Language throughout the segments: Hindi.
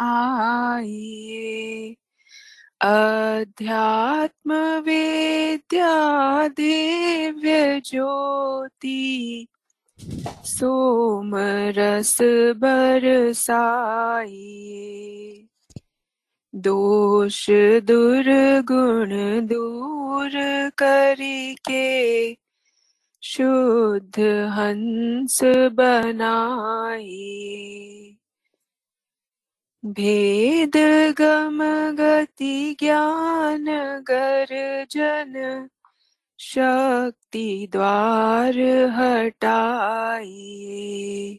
आइए अध्यात्म विद्या दिव्य ज्योति। सोम रस बरसाइए दोष दुर्गुण दूर करके। शुद्ध हंस बनाइए भेद गम गति ज्ञान गर्जन शक्ति द्वार हटाइए।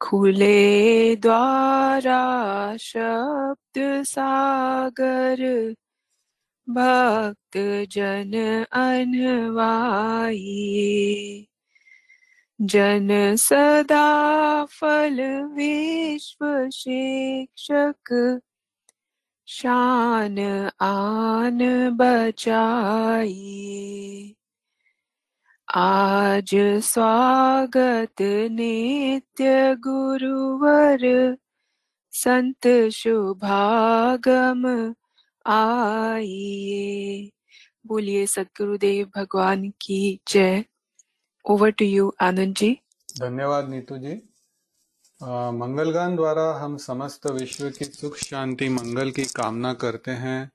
खुले द्वारा शब्द सागर, भक्त जन अनवाइए। जन सदा फल विश्व शिक्षक। शान आन बचाइए आज स्वागत नित्य गुरुवर। संत शुभागम आइए। बोलिए सदगुरुदेव भगवान की जय। Over to you Anand ji धन्यवाद नीतू जी। मंगलगान द्वारा हम समस्त विश्व की सुख शांति मंगल की कामना करते हैं।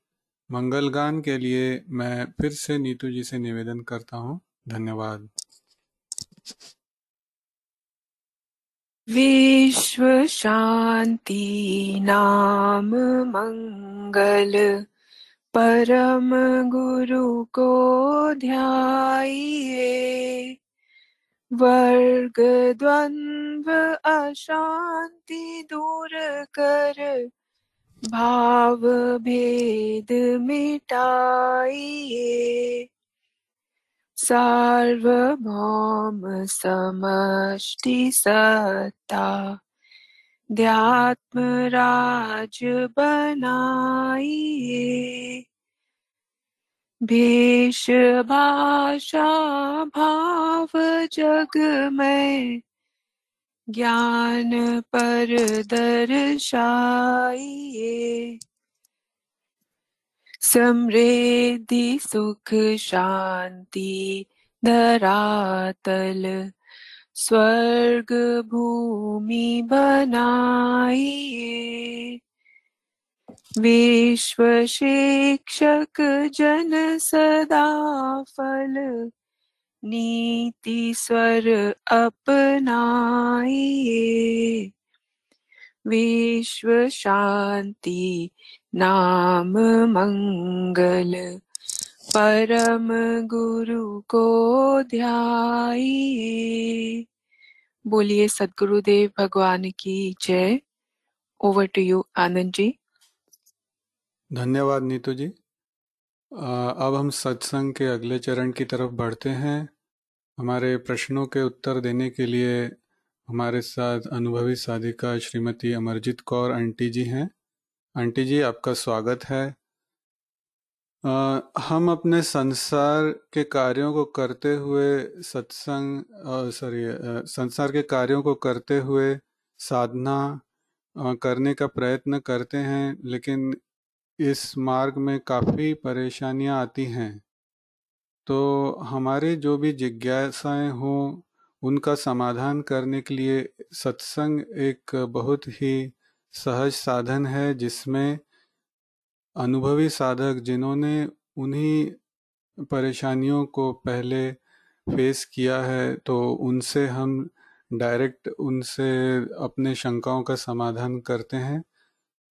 मंगलगान के लिए मैं फिर से नीतू जी से निवेदन करता हूँ। धन्यवाद। विश्व शांति नाम मंगल परम गुरु को ध्याइए। वर्ग द्वंद्व अशांति दूर कर भाव भेद मिटाइए। सार्वभौम समष्टि सत्ता ध्यात्म राज बनाइए। भेष भाषा भाव जग में ज्ञान पर दर्शाइए समृद्धि, सुख, शांति, धरातल स्वर्ग भूमि बनाइए। विश्व शिक्षक जन सदा फल। नीति स्वर अपनाइए। विश्व शांति नाम मंगल। परम गुरु को ध्याइए। बोलिए, सदगुरुदेव भगवान की जय। Over to you Anand ji. धन्यवाद नीतू जी। अब हम सत्संग के अगले चरण की तरफ़ बढ़ते हैं। हमारे प्रश्नों के उत्तर देने के लिए हमारे साथ अनुभवी साधिका श्रीमती अमरजीत कौर आंटी जी हैं। आंटी जी आपका स्वागत है। आ, हम अपने संसार के कार्यों को करते हुए सत्संग सॉरी संसार के कार्यों को करते हुए साधना आ, करने का प्रयत्न करते हैं लेकिन इस मार्ग में काफ़ी परेशानियाँ आती हैं। तो हमारे जो भी जिज्ञासाएँ हों, उनका समाधान करने के लिए सत्संग एक बहुत ही सहज साधन है, जिसमें अनुभवी साधक जिन्होंने उन्हीं परेशानियों को पहले फेस किया है तो उनसे हम डायरेक्ट उनसे अपने शंकाओं का समाधान करते हैं।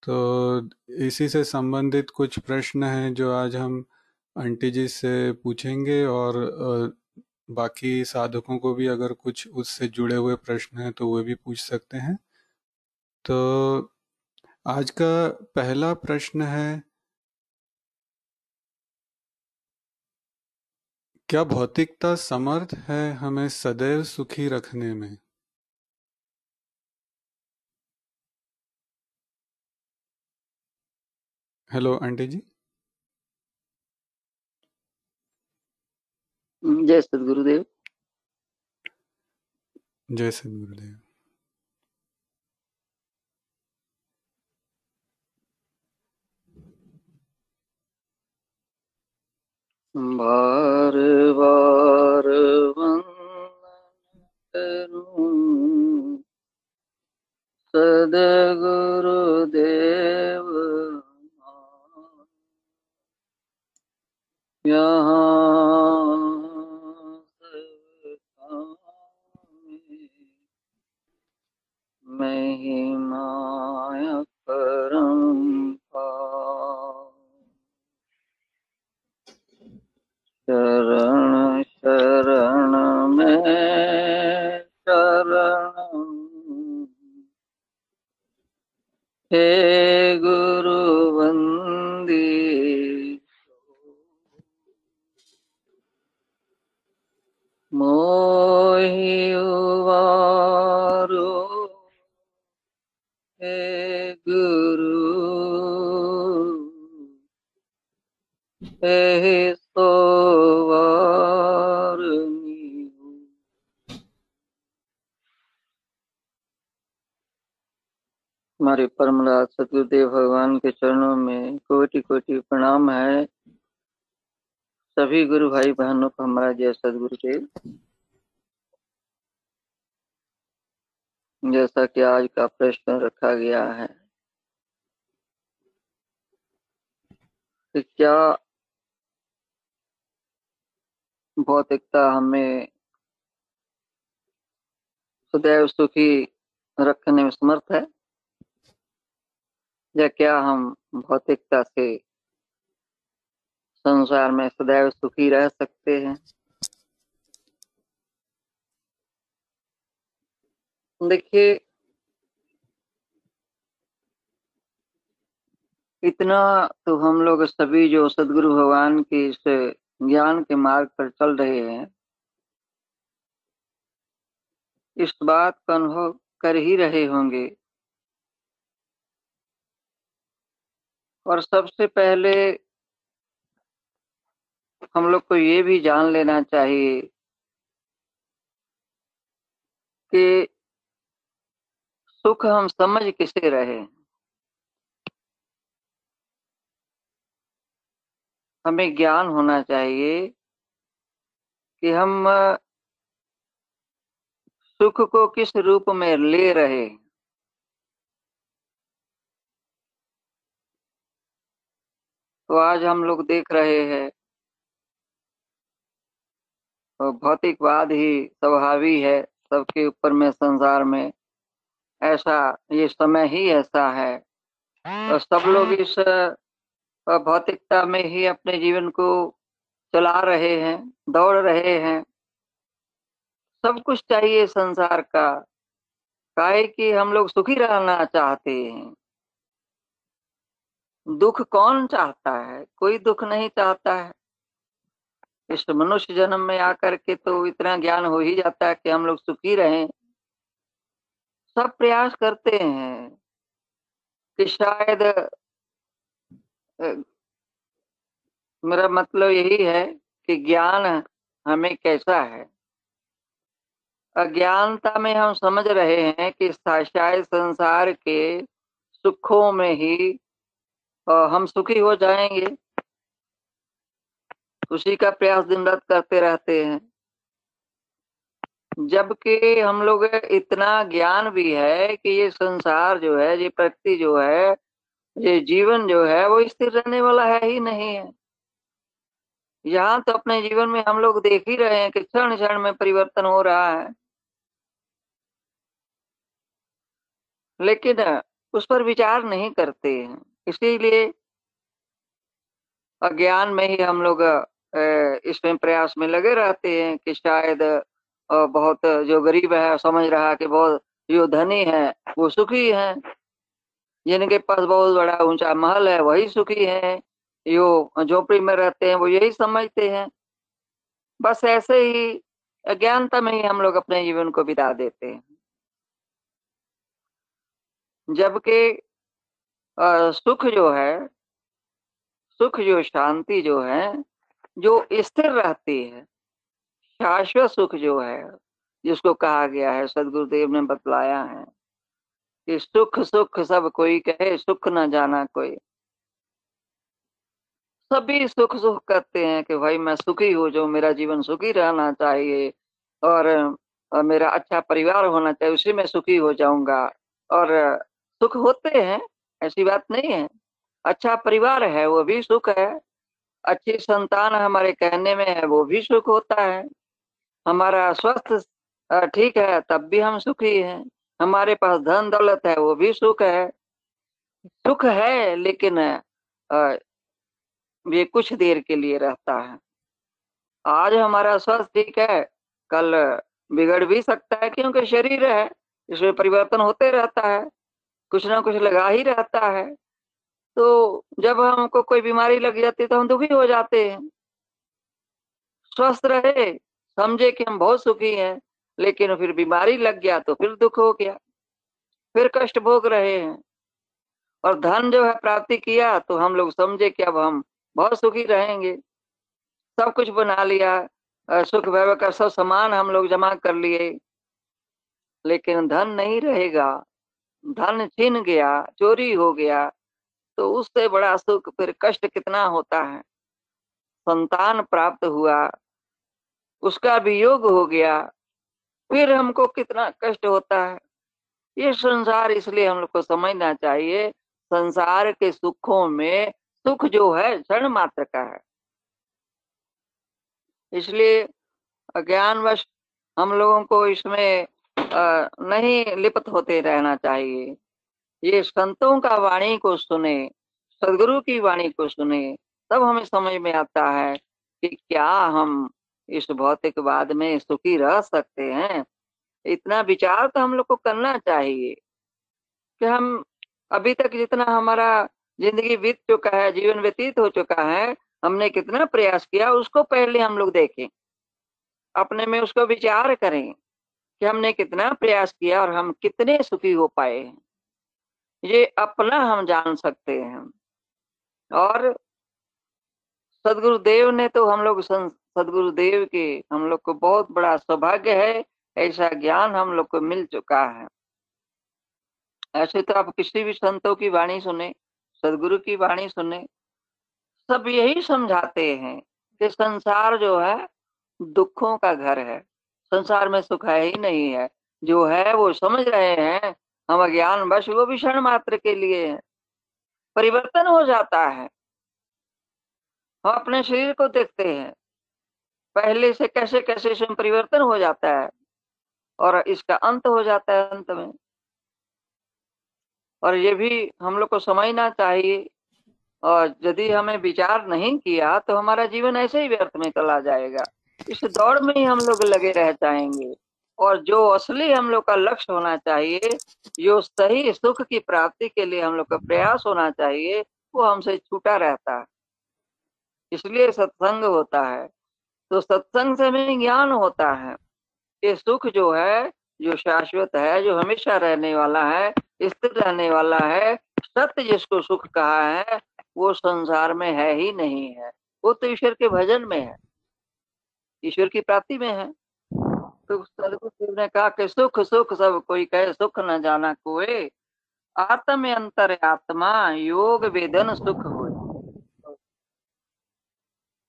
तो इसी से संबंधित कुछ प्रश्न हैं जो आज हम आंटी जी से पूछेंगे और बाकी साधकों को भी अगर कुछ उससे जुड़े हुए प्रश्न हैं तो वे भी पूछ सकते हैं। तो आज का पहला प्रश्न है, क्या भौतिकता समर्थ है हमें सदैव सुखी रखने में? हेलो आंटी जी जय सदगुरुदेव जय सदगुरुदेव बार बार वंदन सदगुरुदेव यहाँ महिमाय परम शरण शरण में शरण। हे हमारे परमराज सतगुरुदेव भगवान के चरणों में कोटि कोटि प्रणाम है। सभी गुरु भाई बहनों को हमारा जय सदगुरुदेव जैसा कि आज का प्रश्न रखा गया है कि क्या भौतिकता हमें सदैव सुखी रखने में समर्थ है? या क्या हम भौतिकता से संसार में सदैव सुखी रह सकते हैं? देखिए, इतना तो हम लोग सभी जो सदगुरु भगवान के इस ज्ञान के मार्ग पर चल रहे हैं, इस बात का अनुभव कर ही रहे होंगे और सबसे पहले हम लोग को ये भी जान लेना चाहिए कि सुख हम समझ किसे रहे हमें ज्ञान होना चाहिए कि हम सुख को किस रूप में ले रहे हैं। तो आज हम लोग देख रहे हैं। तो भौतिकवाद ही स्वभावी है, सबके ऊपर में, संसार में। ऐसा, ये समय ही ऐसा है। तो सब लोग इस भौतिकता में ही अपने जीवन को चला रहे हैं, दौड़ रहे हैं। सब कुछ चाहिए संसार का। काहे कि हम लोग सुखी रहना चाहते हैं। दुख कौन चाहता है? कोई दुख नहीं चाहता है। इस मनुष्य जन्म में आकर के तो इतना ज्ञान हो ही जाता है कि हम लोग सुखी रहें। सब प्रयास करते हैं कि शायद मेरा मतलब यही है कि ज्ञान हमें कैसा है? अज्ञानता में हम समझ रहे हैं कि शायद संसार के सुखों में ही हम सुखी हो जाएँगे। उसी का प्रयास दिन रात करते रहते हैं। जबकि हम लोग इतना ज्ञान भी है कि ये संसार जो है, ये प्रकृति जो है, ये जीवन जो है, वो स्थिर रहने वाला है ही नहीं है। यहाँ तो अपने जीवन में हम लोग देख ही रहे हैं कि क्षण क्षण में परिवर्तन हो रहा है। लेकिन, उस पर विचार नहीं करते हैं। इसीलिए अज्ञान में ही हम लोग इसमें प्रयास में लगे रहते हैं कि शायद बहुत जो गरीब है, समझ रहा कि बहुत जो धनी है, वो सुखी है। जिनके पास बहुत बड़ा ऊँचा महल है, वही सुखी है। जो झोपड़ी में रहते हैं, वो यही समझते हैं। बस ऐसे ही अज्ञानता में ही हम लोग अपने जीवन को बिता देते हैं। जबकि सुख जो है सुख जो शांति जो है जो स्थिर रहती है शाश्वत सुख जो है जिसको कहा गया है सदगुरुदेव ने बतलाया है कि सुख सुख सब कोई कहे सुख न जाना कोई। सभी सुख सुख करते हैं कि भाई मैं सुखी हो जाऊँ मेरा जीवन सुखी रहना चाहिए और, और मेरा अच्छा परिवार होना चाहिए उसी में सुखी हो जाऊँगा और सुख होते हैं ऐसी बात नहीं है। अच्छा परिवार है, वो भी सुख है। अच्छी संतान हमारे कहने में है, वो भी सुख होता है। हमारा स्वस्थ ठीक है, तब भी हम सुखी हैं। हमारे पास धन दौलत है, वो भी सुख है। सुख है, लेकिन ये कुछ देर के लिए रहता है। आज हमारा स्वास्थ्य ठीक है, कल बिगड़ भी सकता है, क्योंकि शरीर है, इसमें परिवर्तन होते रहता है। कुछ ना कुछ लगा ही रहता है। तो जब हमको कोई बीमारी लग जाती है तो हम दुखी हो जाते हैं। स्वस्थ रहे, समझे कि हम बहुत सुखी हैं, लेकिन फिर बीमारी लग गया तो फिर दुख हो गया। फिर कष्ट भोग रहे हैं। और धन जो है प्राप्ति किया तो हम लोग समझे कि अब हम बहुत सुखी रहेंगे। सब कुछ बना लिया सुख वैभव का सब सामान हम लोग जमा कर लिए। लेकिन धन नहीं रहेगा। धन छीन गया, चोरी हो गया तो उससे बड़ा सुख फिर कष्ट कितना होता है? संतान प्राप्त हुआ, उसका वियोग हो गया, फिर हमको कितना कष्ट होता है? ये संसार इसलिए हम लोग को समझना चाहिए, संसार के सुखों में सुख जो है, क्षण मात्र का है। इसलिए अज्ञानवश हम लोगों को इसमें नहीं लिप्त होते रहना चाहिए। ये संतों का वाणी को सुने, सदगुरु की वाणी को सुने, तब हमें समझ में आता है कि क्या हम इस भौतिक भौतिकवाद में सुखी रह सकते हैं। इतना विचार तो हम लोग को करना चाहिए कि हम अभी तक जितना हमारा ज़िंदगी बीत चुका है, जीवन व्यतीत हो चुका है, हमने कितना प्रयास किया, उसको पहले हम लोग देखें। अपने में उसको विचार करें। कि हमने कितना प्रयास किया और हम कितने सुखी हो पाए हैं। ये अपना हम जान सकते हैं। और सदगुरुदेव ने तो हम लोग सदगुरुदेव के हम लोग को बहुत बड़ा सौभाग्य है, ऐसा ज्ञान हम लोग को मिल चुका है। ऐसे तो आप किसी भी संतों की वाणी सुने, सदगुरु की वाणी सुने, सब यही समझाते हैं कि संसार जो है दुखों का घर है। संसार में सुख है ही नहीं है। जो है वो समझ रहे हैं, हम अज्ञान बस वो भी क्षण मात्र के लिए है। परिवर्तन हो जाता है। हम अपने शरीर को देखते हैं। पहले से कैसे कैसे इसमें परिवर्तन हो जाता है और इसका अंत हो जाता है अंत में। और ये भी हम लोग को समझना चाहिए। और यदि हमें विचार नहीं किया तो हमारा जीवन ऐसे ही व्यर्थ में चला जाएगा। इस दौड़ में ही हम लोग लगे रह जाएँगे। और जो असली हम लोग का लक्ष्य होना चाहिए, जो सही सुख की प्राप्ति के लिए हम लोग का प्रयास होना चाहिए, वो हमसे छूटा रहता है। इसलिए सत्संग होता है। तो सत्संग से हमें ज्ञान होता है। ये सुख जो है, जो शाश्वत है, जो हमेशा रहने वाला है, स्थिर रहने वाला है, सत्य जिसको सुख कहा है, वो संसार में है ही नहीं है। वो तो ईश्वर के भजन में है। ईश्वर की प्राप्ति में है। तो सदगुरु ने कहा कि सुख सुख सब कोई कहे, सुख न जाना कोई। आत्म अंतर आत्मा, योग, वेदन, सुख हो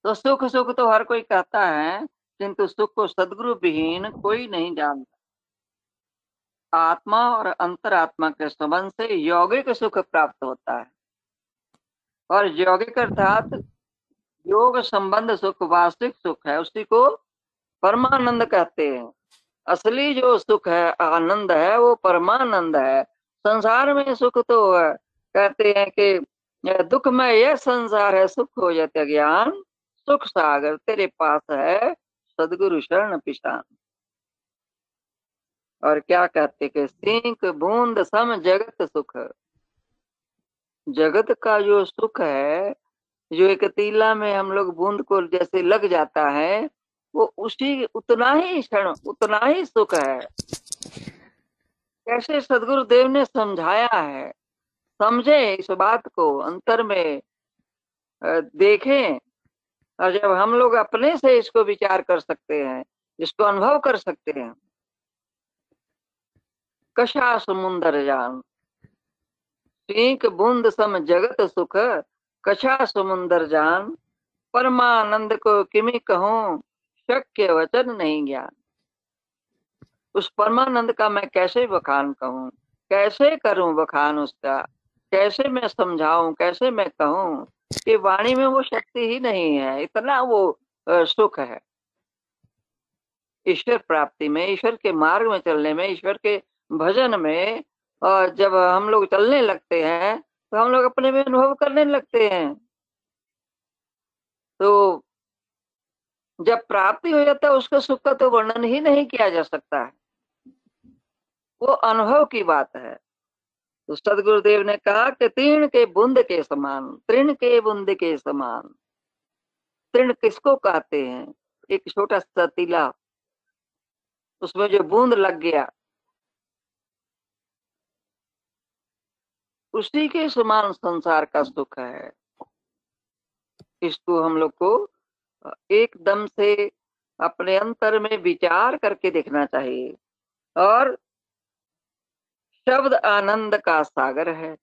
तो सुख सुख तो हर कोई कहता है, किंतु सुख को सदगुरु विहीन कोई नहीं जानता। आत्मा और अंतरात्मा के संबंध से यौगिक सुख प्राप्त होता है। और यौगिक अर्थात योग संबंध सुख, वास्तविक सुख है, उसी को परमानंद कहते हैं। असली जो सुख है, आनंद है, वो परमानंद है। संसार में सुख तो है। कहते हैं कि दुख में यह संसार है, सुख हो जाते ज्ञान, सुख सागर तेरे पास है, सदगुरु शरण पिशान। और क्या कहते कि, सिंक बूंद सम जगत सुख। जगत का जो सुख है जो एक तीला में हम लोग बूंद को जैसे लग जाता है, वो उसी, उतना ही क्षण, उतना ही सुख है। कैसे सदगुरु देव ने समझाया है, समझे इस बात को, अंतर में देखें, और जब हम लोग अपने से इसको विचार कर सकते हैं, इसको अनुभव कर सकते हैं। कशा समुन्दर जान, सीख बूंद सम जगत सुख कछा समुंदर जान, परमानंद को किमी कहूँ, शक्य वचन नहीं ज्ञान। उस परमानंद का मैं कैसे बखान कहूँ? कैसे करूँ बखान उसका? कैसे मैं समझाऊं? कैसे मैं कहूँ कि वाणी में वो शक्ति ही नहीं है? इतना वो सुख है। ईश्वर प्राप्ति में, ईश्वर के मार्ग में चलने में, ईश्वर के भजन में और जब हम लोग चलने लगते हैं तो हम लोग अपने में अनुभव करने लगते हैं। तो जब प्राप्ति हो जाता है, उसका सुख का तो वर्णन ही नहीं किया जा सकता है। वो अनुभव की बात है। तो सदगुरुदेव ने कहा कि तीर्ण के बुंद के समान, तृण के बुंद के समान। तृण किसको कहते हैं? एक छोटा सा तिला। उसमें जो बूंद लग गया उसी के समान संसार का सुख है। इसको हम लोग को एकदम से अपने अंतर में विचार करके देखना चाहिए। और शब्द आनंद का सागर है।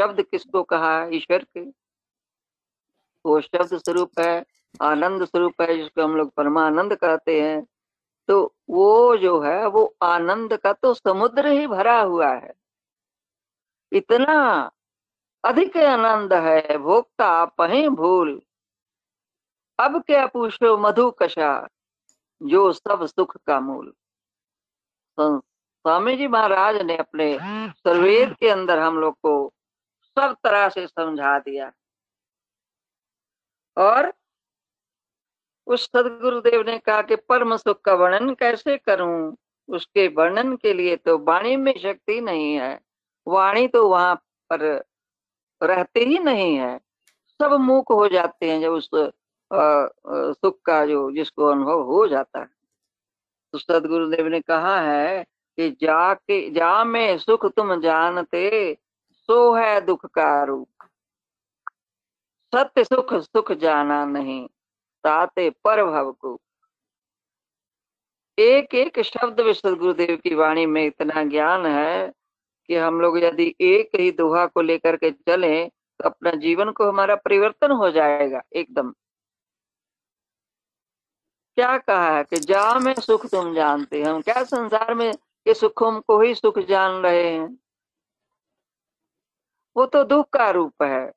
शब्द किसको कहा? है ईश्वर के। वो शब्द स्वरूप है, आनंद स्वरूप है, जिसको हम लोग परमानंद कहते हैं। तो वो जो है, वो आनंद का तो समुद्र ही भरा हुआ है। इतना अधिक आनंद है, भोक्ता पही भूल। अब क्या पूछो मधु कशा जो सब सुख का मूल। स्वामी जी महाराज ने अपने सर्वेद के अंदर हम लोग को सब तरह से समझा दिया। और उस सदगुरुदेव ने कहा कि परम सुख का वर्णन कैसे करूँ? उसके वर्णन के लिए तो वाणी में शक्ति नहीं है। वाणी तो वहाँ पर रहते ही नहीं है। सब मूक हो जाते हैं जब उस सुख का जो, जिसको अनुभव हो जाता है। तो सदगुरुदेव ने कहा है कि जाके, जा में सुख तुम जानते, सो है दुख का रूप। सत्य सुख सुख जाना नहीं, ताते पर भव को। एक एक शब्द विश्व गुरुदेव की वाणी में इतना ज्ञान है कि हम लोग यदि एक ही दोहा को लेकर के चले तो अपना जीवन को हमारा परिवर्तन हो जाएगा, एकदम। क्या कहा है कि जा में सुख तुम जानते हम क्या संसार में ये सुखों को ही सुख जान रहे हैं? वो तो दुख का रूप है।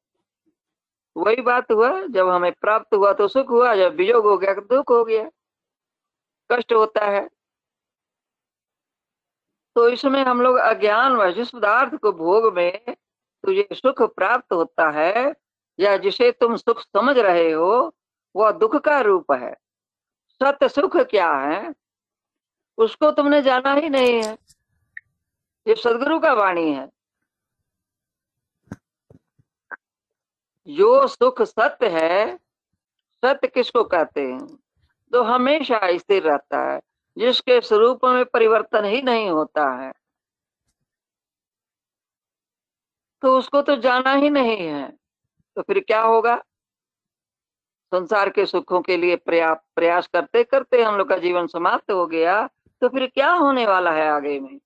वही बात हुआ, जब हमें प्राप्त हुआ तो सुख हुआ, जब वियोग हो गया तो दुख हो गया। कष्ट होता है। तो इसमें हम लोग अज्ञान व जिस पदार्थ को भोग में तुझे सुख प्राप्त होता है, या जिसे तुम सुख समझ रहे हो, वह दुख का रूप है। सत्य सुख क्या है? उसको तुमने जाना ही नहीं है। ये सदगुरु का वाणी है। जो सुख सत्य है, सत्य किसको कहते हैं? तो हमेशा स्थिर रहता है। जिसके स्वरूप में परिवर्तन ही नहीं होता है। तो उसको तो जाना ही नहीं है। तो फिर क्या होगा? संसार के सुखों के लिए प्रयास प्रयास करते करते हम लोग का जीवन समाप्त हो गया। तो फिर क्या होने वाला है आगे में?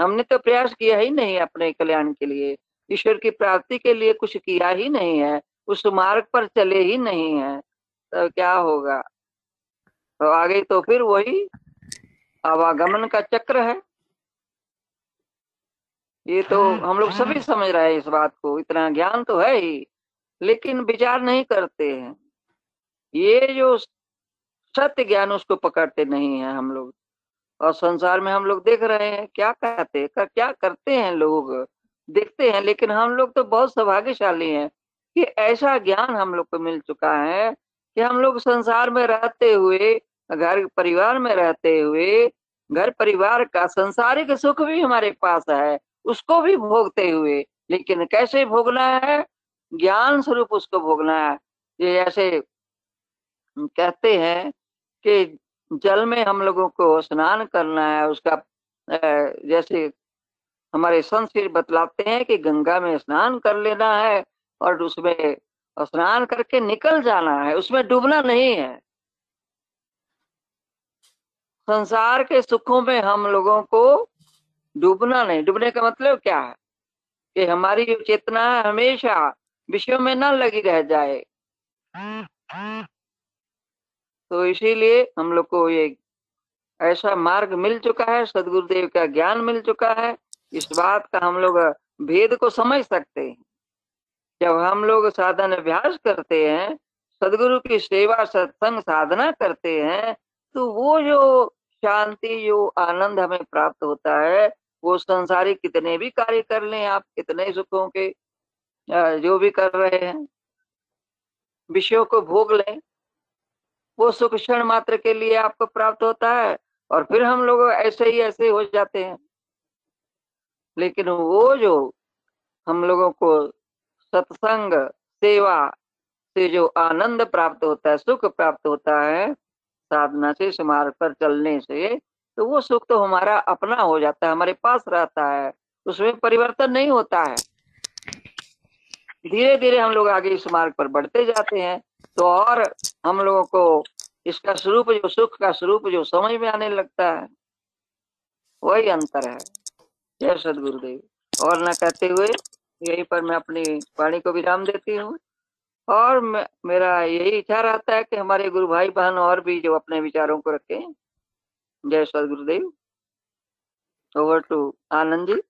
हमने तो प्रयास किया ही नहीं अपने कल्याण के लिए। ईश्वर की प्राप्ति के लिए कुछ किया ही नहीं है। उस मार्ग पर चले ही नहीं है। तो क्या होगा? तो आगे तो फिर वही आवागमन का चक्र है। ये तो हम लोग सभी समझ रहे हैं इस बात को इतना ज्ञान तो है ही लेकिन विचार नहीं करते हैं। ये जो सत्य ज्ञान उसको पकड़ते नहीं है हम लोग और संसार में हम लोग देख रहे हैं क्या कहते कर, क्या करते हैं लोग देखते हैं लेकिन हम लोग तो बहुत सौभाग्यशाली हैं कि ऐसा ज्ञान हम लोग को मिल चुका है कि हम लोग संसार में रहते हुए घर परिवार में रहते हुए, घर परिवार का संसारिक सुख भी हमारे पास है, उसको भी भोगते हुए। लेकिन कैसे भोगना है? ज्ञान स्वरूप उसको भोगना है। ये जैसे कहते हैं कि जल में हम लोगों को स्नान करना है, उसका जैसे हमारे संत बतलाते हैं कि गंगा में स्नान कर लेना है और उसमें स्नान करके निकल जाना है, उसमें डूबना नहीं है। संसार के सुखों में हम लोगों को डूबना नहीं। डूबने का मतलब क्या है? कि हमारी जो चेतना है, हमेशा विषयों में न लगी रह जाए। तो इसीलिए हम लोग को ये ऐसा मार्ग मिल चुका है, सदगुरुदेव का ज्ञान मिल चुका है। इस बात का हम लोग भेद को समझ सकते हैं। जब हम लोग साधन अभ्यास करते हैं, सदगुरु की सेवा सत्संग साधना करते हैं तो वो जो शांति जो आनंद हमें प्राप्त होता है। वो संसारी कितने भी कार्य कर लें, आप कितने सुखों के जो भी कर रहे हैं, विषयों को भोग लें, वो सुख क्षण मात्र के लिए आपको प्राप्त होता है और फिर हम लोग ऐसे ही ऐसे हो जाते हैं। लेकिन वो जो हम लोगों को सत्संग, सेवा से जो आनंद प्राप्त होता है, सुख प्राप्त होता है साधना से, इस मार्ग पर चलने से तो वो सुख तो हमारा अपना हो जाता है, हमारे पास रहता है, उसमें परिवर्तन नहीं होता है। धीरे धीरे हम लोग आगे इस मार्ग पर बढ़ते जाते हैं तो और हम लोगों को इसका स्वरूप जो सुख का स्वरूप जो समझ में आने लगता है, वही अंतर है। जय सदगुरुदेव और न कहते हुए, यही पर मैं अपनी वाणी को विराम देती हूँ। और मेरा यही इच्छा रहता है कि हमारे गुरु भाई बहन और भी जो अपने विचारों को रखें। जय सदगुरुदेव ओवर टू आनंद जी।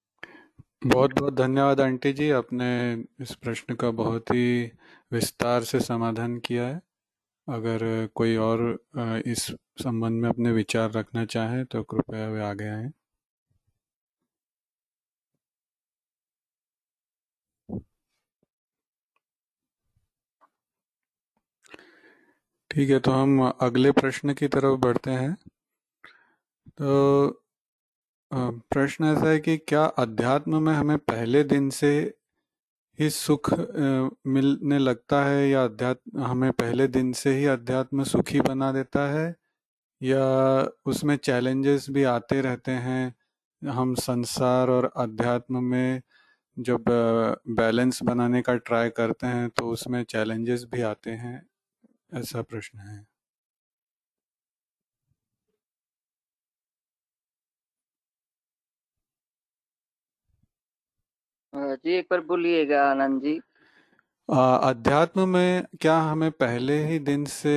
बहुत बहुत धन्यवाद आंटी जी, आपने इस प्रश्न का बहुत ही विस्तार से समाधान किया है। अगर कोई और इस संबंध में अपने विचार रखना चाहे तो कृपया वे आगे आए। ठीक है तो हम अगले प्रश्न की तरफ़ बढ़ते हैं। तो प्रश्न ऐसा है कि क्या अध्यात्म में हमें पहले दिन से ही सुख मिलने लगता है या अध्यात्म, हमें पहले दिन से ही अध्यात्म सुखी बना देता है? या उसमें चैलेंजेस भी आते रहते हैं, हम संसार और अध्यात्म में जब बैलेंस बनाने का ट्राई करते हैं तो उसमें चैलेंजेस भी आते हैं? ऐसा प्रश्न है। जी एक बार बोलिएगा आनंद जी। अध्यात्म में क्या हमें पहले ही दिन से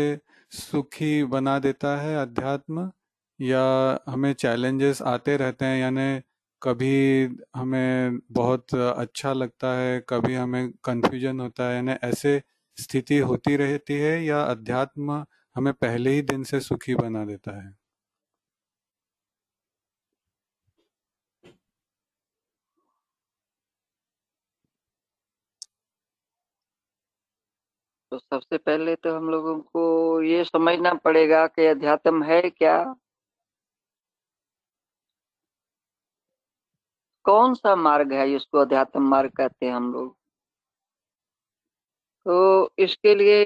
सुखी बना देता है अध्यात्म? या हमें चैलेंजेस आते रहते हैं यानी कभी हमें बहुत अच्छा लगता है कभी हमें कंफ्यूजन होता है यानी ऐसे स्थिति होती रहती है या अध्यात्म हमें पहले ही दिन से सुखी बना देता है? तो सबसे पहले तो हम लोगों को ये समझना पड़ेगा कि अध्यात्म है क्या? कौन सा मार्ग है जिसको अध्यात्म मार्ग कहते हैं हम लोग? तो इसके लिए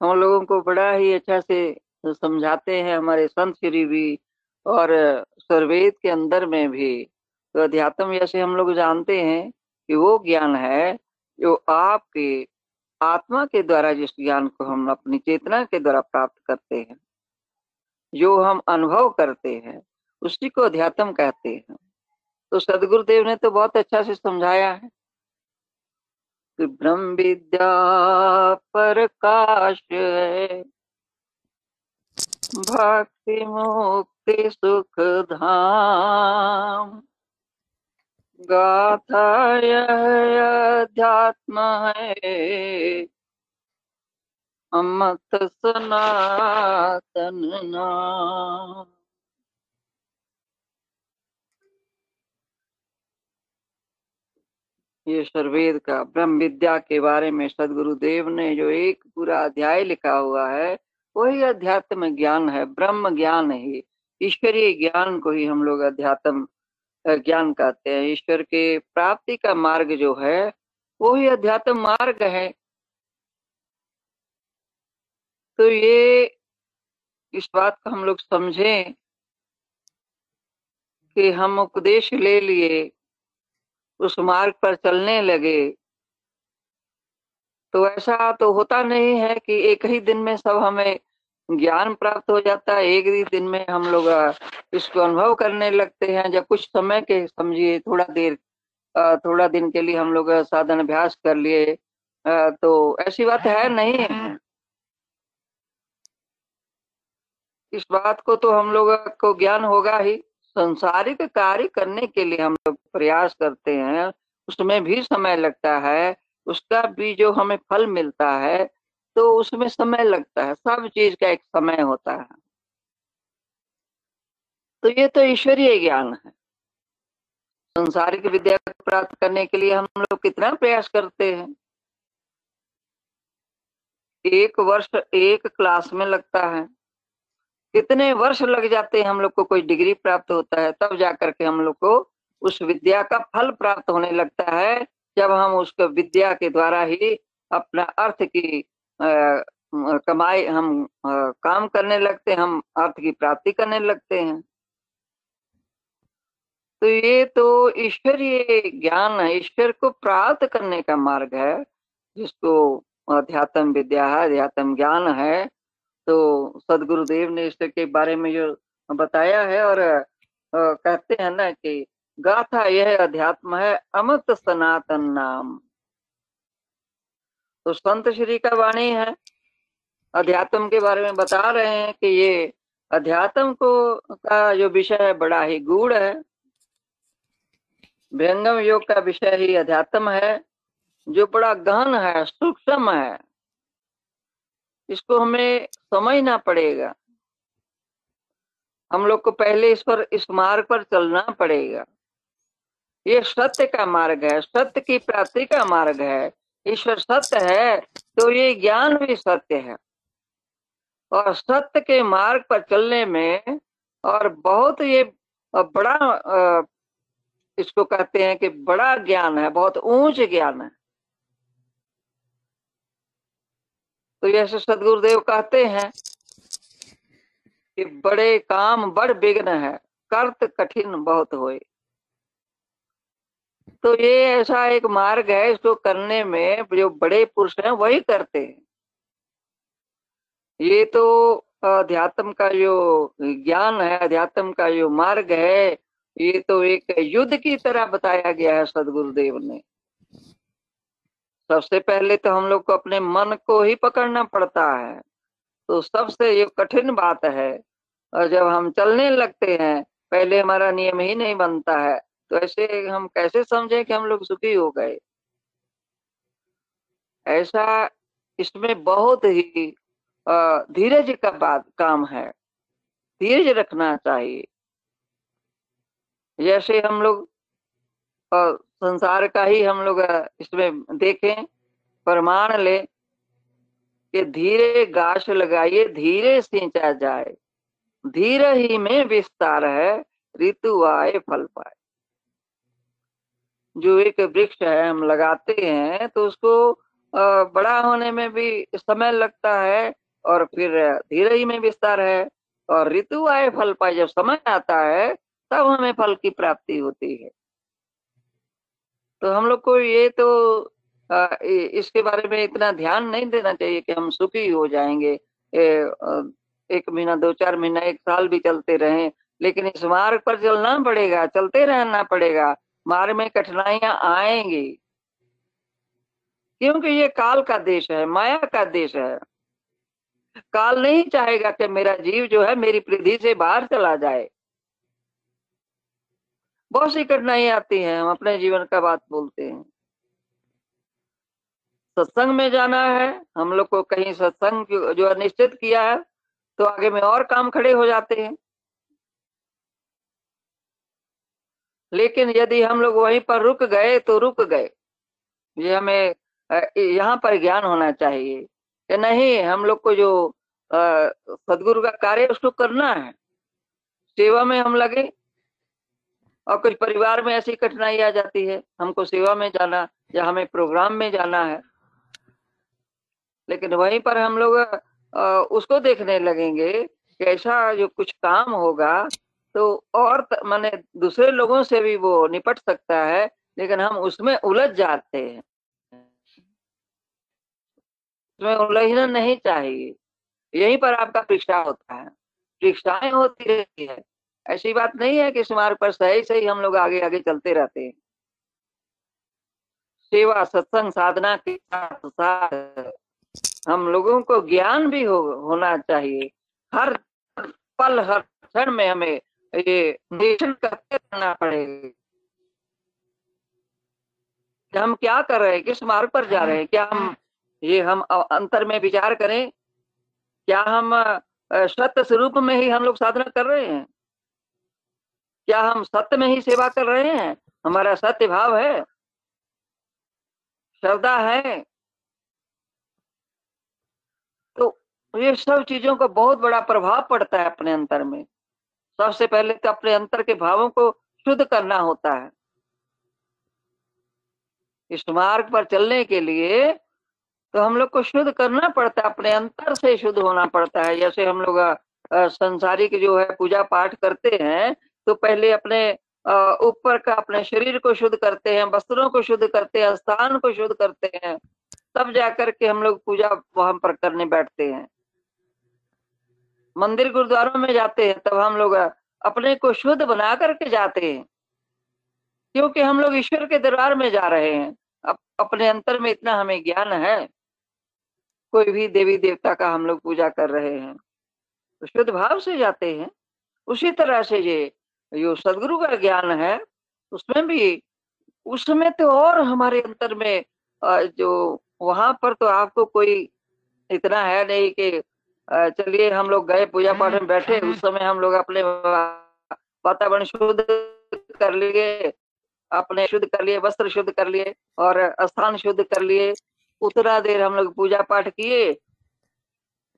हम लोगों को बड़ा ही अच्छा से समझाते हैं हमारे संत श्री भी और सर्वेद के अंदर में भी। तो अध्यात्म जैसे हम लोग जानते हैं कि वो ज्ञान है जो आपके आत्मा के द्वारा जिस ज्ञान को हम अपनी चेतना के द्वारा प्राप्त करते हैं, जो हम अनुभव करते हैं, उसी को अध्यात्म कहते हैं। तो सदगुरुदेव ने तो बहुत अच्छा से समझाया है। ब्रह्म विद्या प्रकाश है। भक्ति मुक्ति सुख धाम। गाथा यह अध्यात्म है। अमत सनातन नाम। ये सर्वेद का ब्रह्म विद्या के बारे में सदगुरुदेव ने जो एक पूरा अध्याय लिखा हुआ है, वही अध्यात्म ज्ञान है, ब्रह्म ज्ञान ही। ईश्वरीय ज्ञान को ही हम लोग अध्यात्म ज्ञान कहते हैं। ईश्वर के प्राप्ति का मार्ग जो है, वो ही अध्यात्म मार्ग है। तो ये इस बात को हम लोग समझें कि हम उपदेश ले लिए उस मार्ग पर चलने लगे। तो ऐसा तो होता नहीं है कि एक ही दिन में सब हमें ज्ञान प्राप्त हो जाता है, एक ही दिन में हम लोग इसको अनुभव करने लगते हैं। जब कुछ समय के, समझिए, थोड़ा देर थोड़ा दिन के लिए हम लोग साधन अभ्यास कर लिए तो ऐसी बात है नहीं इस बात को तो हम लोग को ज्ञान होगा ही। संसारिक कार्य करने के लिए हम लोग प्रयास करते हैं, उसमें भी समय लगता है, उसका भी जो हमें फल मिलता है तो उसमें समय लगता है, सब चीज़ का एक समय होता है। तो ये तो ईश्वरीय ज्ञान है। संसारिक विद्या प्राप्त करने के लिए हम लोग कितना प्रयास करते हैं। एक वर्ष एक क्लास में लगता है। कितने वर्ष लग जाते हैं हम लोग को कोई डिग्री प्राप्त होता है तब जाकर के हम लोग को उस विद्या का फल प्राप्त होने लगता है जब हम उसको विद्या के द्वारा ही अपना अर्थ की आ, कमाई हम आ, काम करने लगते हैं हम अर्थ की प्राप्ति करने लगते हैं। तो ये तो ईश्वरीय ज्ञान है ईश्वर को प्राप्त करने का मार्ग है जिसको अध्यात्म विद्या है अध्यात्म ज्ञान है तो सदगुरुदेव ने इसके बारे में जो बताया है और कहते हैं ना कि गाथा यह अध्यात्म है, अमृत सनातन नाम। तो संत श्री का वाणी है। अध्यात्म के बारे में बता रहे हैं कि ये अध्यात्म को, का जो विषय है, बड़ा ही गूढ़ है। व्यंगम योग का विषय ही अध्यात्म है, जो बड़ा गहन है, सूक्ष्म है। इसको हमें समझना पड़ेगा। हम लोग को पहले इस पर, इस मार्ग पर चलना पड़ेगा। ये सत्य का मार्ग है, सत्य की प्राप्ति का मार्ग है। ईश्वर सत्य है तो ये ज्ञान भी सत्य है। और सत्य के मार्ग पर चलने में और बहुत ये बड़ा इसको कहते हैं कि बड़ा ज्ञान है, बहुत ऊंच ज्ञान है। तो जैसे सदगुरुदेव कहते हैं कि बड़े काम, बड़ विघ्न है, कर्त कठिन बहुत होए। तो ये ऐसा एक मार्ग है, इसको करने में जो बड़े पुरुष हैं, वही करते हैं। ये तो अध्यात्म का जो ज्ञान है, अध्यात्म का जो मार्ग है, ये तो एक युद्ध की तरह बताया गया है सदगुरुदेव ने। सबसे पहले तो हम लोग को अपने मन को ही पकड़ना पड़ता है। तो सबसे ये कठिन बात है, और जब हम चलने लगते हैं, पहले हमारा नियम ही नहीं बनता है तो ऐसे हम कैसे समझे कि हम लोग सुखी हो गए? ऐसा इसमें बहुत ही धीरज का बात, काम है। धीरज रखना चाहिए। जैसे हम लोग संसार का ही हम लोग इसमें देखें, प्रमाण ले कि धीरे गाछ लगाइए, धीरे सिंचा जाए। धीरे ही में विस्तार है, ऋतु आए, फल पाए। जो एक वृक्ष है, हम लगाते हैं तो उसको बड़ा होने में भी समय लगता है और फिर धीरे ही में विस्तार है और ऋतु आए, फल पाए। जब समय आता है, तब हमें फल की प्राप्ति होती है। तो हम लोग को ये तो आ, इसके बारे में इतना ध्यान नहीं देना चाहिए कि हम सुखी हो जाएँगे। ए, एक महीना दो चार महीना एक साल भी चलते रहें लेकिन इस मार्ग पर चलना पड़ेगा चलते रहना पड़ेगा। मार्ग में कठिनाइयाँ आएँगी। क्योंकि ये काल का देश है माया का देश है। काल नहीं चाहेगा कि मेरा जीव जो है मेरी पृथ्वी से बाहर चला जाए। बहुत सी कठिनाई आती हैं, हम अपने जीवन का बात बोलते हैं। सत्संग में जाना है, हम लोग को कहीं सत्संग जो निश्चित किया है तो आगे में और काम खड़े हो जाते हैं। लेकिन यदि हम लोग वहीं पर रुक गए तो रुक गए। ये हमें यहाँ पर ज्ञान होना चाहिए कि नहीं, हम लोग को जो सदगुरु का कार्य उसको करना है। सेवा में हम लगे और कुछ परिवार में ऐसी कठिनाई आ जाती है, हमको सेवा में जाना या हमें प्रोग्राम में जाना है। लेकिन वहीं पर हम लोग उसको देखने लगेंगे कि ऐसा जो कुछ काम होगा तो और माने दूसरे लोगों से भी वो निपट सकता है, लेकिन हम उसमें उलझ जाते हैं। उसमें उलझना नहीं चाहिए। यहीं पर आपका परीक्षा होता है। परीक्षाएँ होती रहती है। ऐसी बात नहीं है कि इस मार्ग पर सही सही हम लोग आगे आगे चलते रहते हैं। सेवा, सत्संग, साधना के साथ साथ हम लोगों को ज्ञान भी हो, होना चाहिए। हर पल, हर क्षण में हमें ये निरीक्षण करते रहना पड़ेगा। हम क्या कर रहे हैं, किस मार्ग पर जा रहे हैं, क्या हम ये हम अंतर में विचार करें? क्या हम सत्य स्वरूप में ही हम लोग साधना कर रहे हैं? क्या हम सत्य में ही सेवा कर रहे हैं? हमारा सत्य भाव है। श्रद्धा है। तो ये सब चीज़ों का बहुत बड़ा प्रभाव पड़ता है अपने अंतर में। सबसे पहले तो अपने अंतर के भावों को शुद्ध करना होता है। इस मार्ग पर चलने के लिए तो हम लोग को शुद्ध करना पड़ता है, अपने अंतर से शुद्ध होना पड़ता है। जैसे हम लोग संसारिक जो है पूजा पाठ करते हैं तो पहले अपने ऊपर का अपने शरीर को शुद्ध करते हैं वस्त्रों को शुद्ध करते हैं स्थान को शुद्ध करते हैं तब जाकर के हम लोग पूजा वहाँ पर करने बैठते हैं। मंदिर गुरुद्वारों में जाते हैं तब हम लोग अपने को शुद्ध बना करके जाते हैं। क्योंकि हम लोग ईश्वर के दरबार में जा रहे हैं अप, अपने अंतर में इतना हमें ज्ञान है। कोई भी देवी देवता का हम लोग पूजा कर रहे हैं तो शुद्ध भाव से जाते हैं उसी तरह से ये जो सदगुरु का ज्ञान है उसमें भी उसमें तो और हमारे अंतर में जो वहाँ पर तो आपको कोई इतना है नहीं कि चलिए हम लोग गए पूजा पाठ में बैठे उस समय हम लोग अपने वातावरण शुद्ध कर लिए अपने शुद्ध कर लिए वस्त्र शुद्ध कर लिए और स्थान शुद्ध कर लिए उतना देर हम लोग पूजा पाठ किए।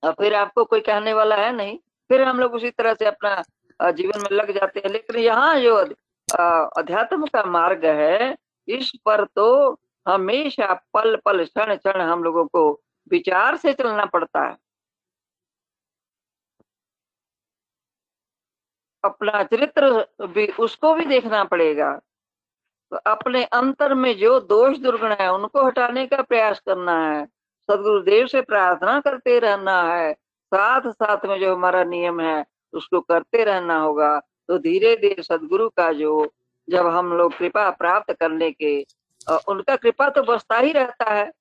और फिर आपको कोई कहने वाला है नहीं फिर हम लोग उसी तरह से अपना जीवन में लग जाते हैं। लेकिन यहाँ जो अध्यात्म का मार्ग है, इस पर तो हमेशा पल पल, क्षण क्षण हम लोगों को विचार से चलना पड़ता है। अपना चरित्र भी, उसको भी देखना पड़ेगा। तो अपने अंतर में जो दोष दुर्गुण है, उनको हटाने का प्रयास करना है। सदगुरुदेव से प्रार्थना करते रहना है। साथ साथ में जो हमारा नियम है उसको करते रहना होगा। तो धीरे धीरे सदगुरु का जो, जब हम लोग कृपा प्राप्त करने के उनका कृपा तो बसता ही रहता है।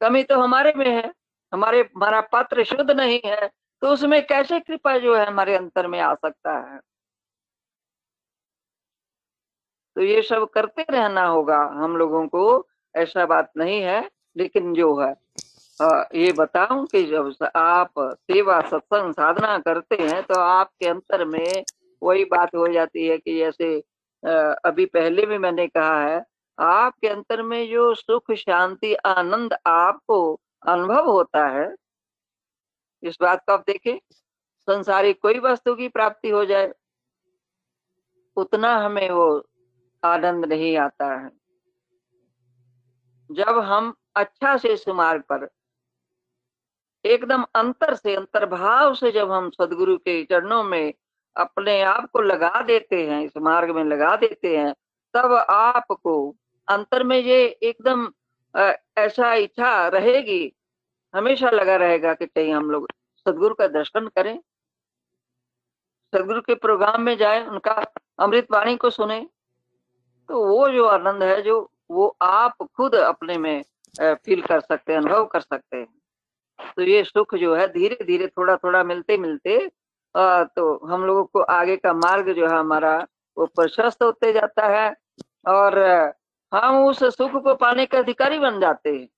कमी तो हमारे में है। हमारे, हमारा पात्र शुद्ध नहीं है। तो उसमें कैसे कृपा जो है हमारे अंतर में आ सकता है? तो ये सब करते रहना होगा। हम लोगों को ऐसा बात नहीं है, लेकिन जो है। ये बताऊँ कि जब आप सेवा सत्संग साधना करते हैं तो आपके अंतर में वही बात हो जाती है कि जैसे अभी पहले भी मैंने कहा है, आपके अंतर में जो सुख, शांति, आनंद आपको अनुभव होता है, इस बात को आप देखें, संसारी कोई वस्तु की प्राप्ति हो जाए, उतना हमें वो आनंद नहीं आता है। जब हम अच्छा से इस मार्ग पर एकदम अंतर से अंतर्भाव से जब हम सदगुरु के चरणों में अपने आप को लगा देते हैं, इस मार्ग में लगा देते हैं, तब आपको अंतर में ये एकदम ऐसा इच्छा रहेगी, हमेशा लगा रहेगा कि कहीं हम लोग सदगुरु का दर्शन करें। सदगुरु के प्रोग्राम में जाए, उनका अमृत वाणी को सुने तो वो जो आनंद है, जो वो आप खुद अपने में फील कर सकते हैं, अनुभव कर सकते हैं। तो ये सुख जो है धीरे धीरे थोड़ा थोड़ा मिलते मिलते आ, तो हम लोगों को आगे का मार्ग जो है हमारा वो प्रशस्त होते जाता है और हम उस सुख को पाने के अधिकारी बन जाते हैं।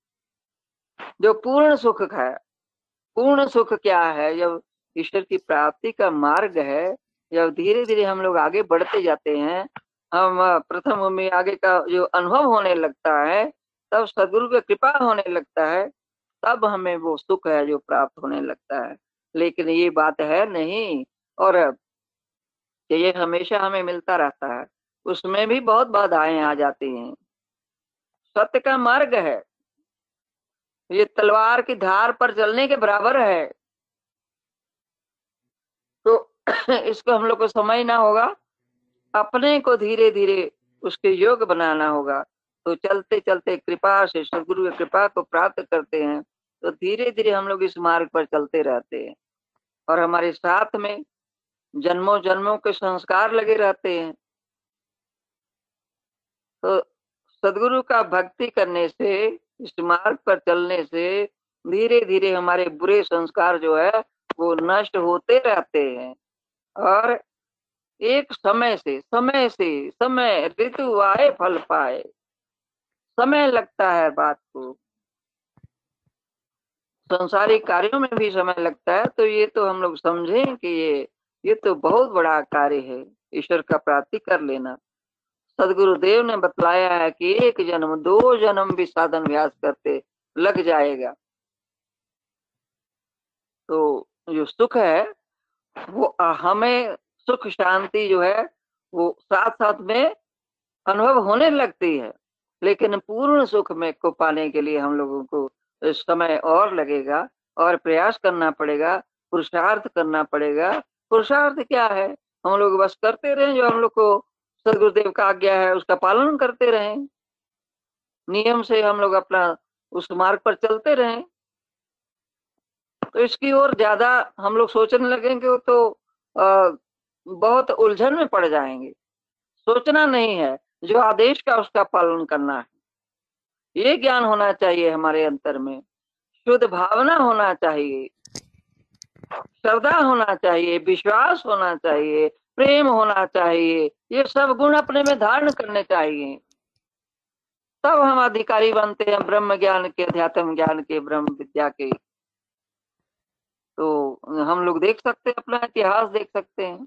जो पूर्ण सुख है पूर्ण सुख क्या है? जब ईश्वर की प्राप्ति का मार्ग है जब धीरे धीरे हम लोग आगे बढ़ते जाते हैं हम प्रथम में आगे का जो अनुभव होने लगता है तब सदगुरु की कृपा होने लगता है तब हमें वो सुख है जो प्राप्त होने लगता है। लेकिन ये बात है नहीं, और ये हमेशा हमें मिलता रहता है। उसमें भी बहुत बाधाएँ आ जाती हैं। सत्य का मार्ग है। ये तलवार की धार पर चलने के बराबर है। तो इसको हम लोग को समझना होगा। अपने को धीरे धीरे उसके योग बनाना होगा। तो चलते चलते कृपा से सदगुरु की कृपा को प्राप्त करते हैं। तो धीरे धीरे हम लोग इस मार्ग पर चलते रहते हैं। और हमारे साथ में जन्मों जन्मों के संस्कार लगे रहते हैं। तो सदगुरु का भक्ति करने से, इस मार्ग पर चलने से धीरे धीरे हमारे बुरे संस्कार जो है, वो नष्ट होते रहते हैं। और एक समय से समय से, समय ऋतु आए, फल पाए। समय लगता है बात को। संसारिक कार्यों में भी समय लगता है तो ये तो हम लोग समझें कि ये ये तो बहुत बड़ा कार्य है, ईश्वर का प्राप्ति कर लेना। सदगुरुदेव ने बतलाया है कि एक जन्म, दो जन्म भी साधन व्यास करते लग जाएगा। तो जो सुख है, वो हमें सुख, शांति जो है, वो साथ साथ में अनुभव होने लगती है। लेकिन पूर्ण सुख में को पाने के लिए हम लोगों को समय और लगेगा और प्रयास करना पड़ेगा पुरुषार्थ करना पड़ेगा। पुरुषार्थ क्या है? हम लोग बस करते रहे जो हम लोग को सदगुरुदेव का आज्ञा है उसका पालन करते रहे। नियम से हम लोग अपना उस मार्ग पर चलते रहे। तो इसकी ओर ज़्यादा हम लोग सोचने लगेंगे तो आ, बहुत उलझन में पड़ जाएँगे। सोचना नहीं है जो आदेश का उसका पालन करना है। ये ज्ञान होना चाहिए हमारे अंतर में। शुद्ध भावना होना चाहिए। श्रद्धा होना चाहिए, विश्वास होना चाहिए, प्रेम होना चाहिए। ये सब गुण अपने में धारण करने चाहिए। तब हम अधिकारी बनते हैं, ब्रह्म ज्ञान के, अध्यात्म ज्ञान के, ब्रह्म विद्या के। तो हम लोग देख सकते हैं, अपना इतिहास देख सकते हैं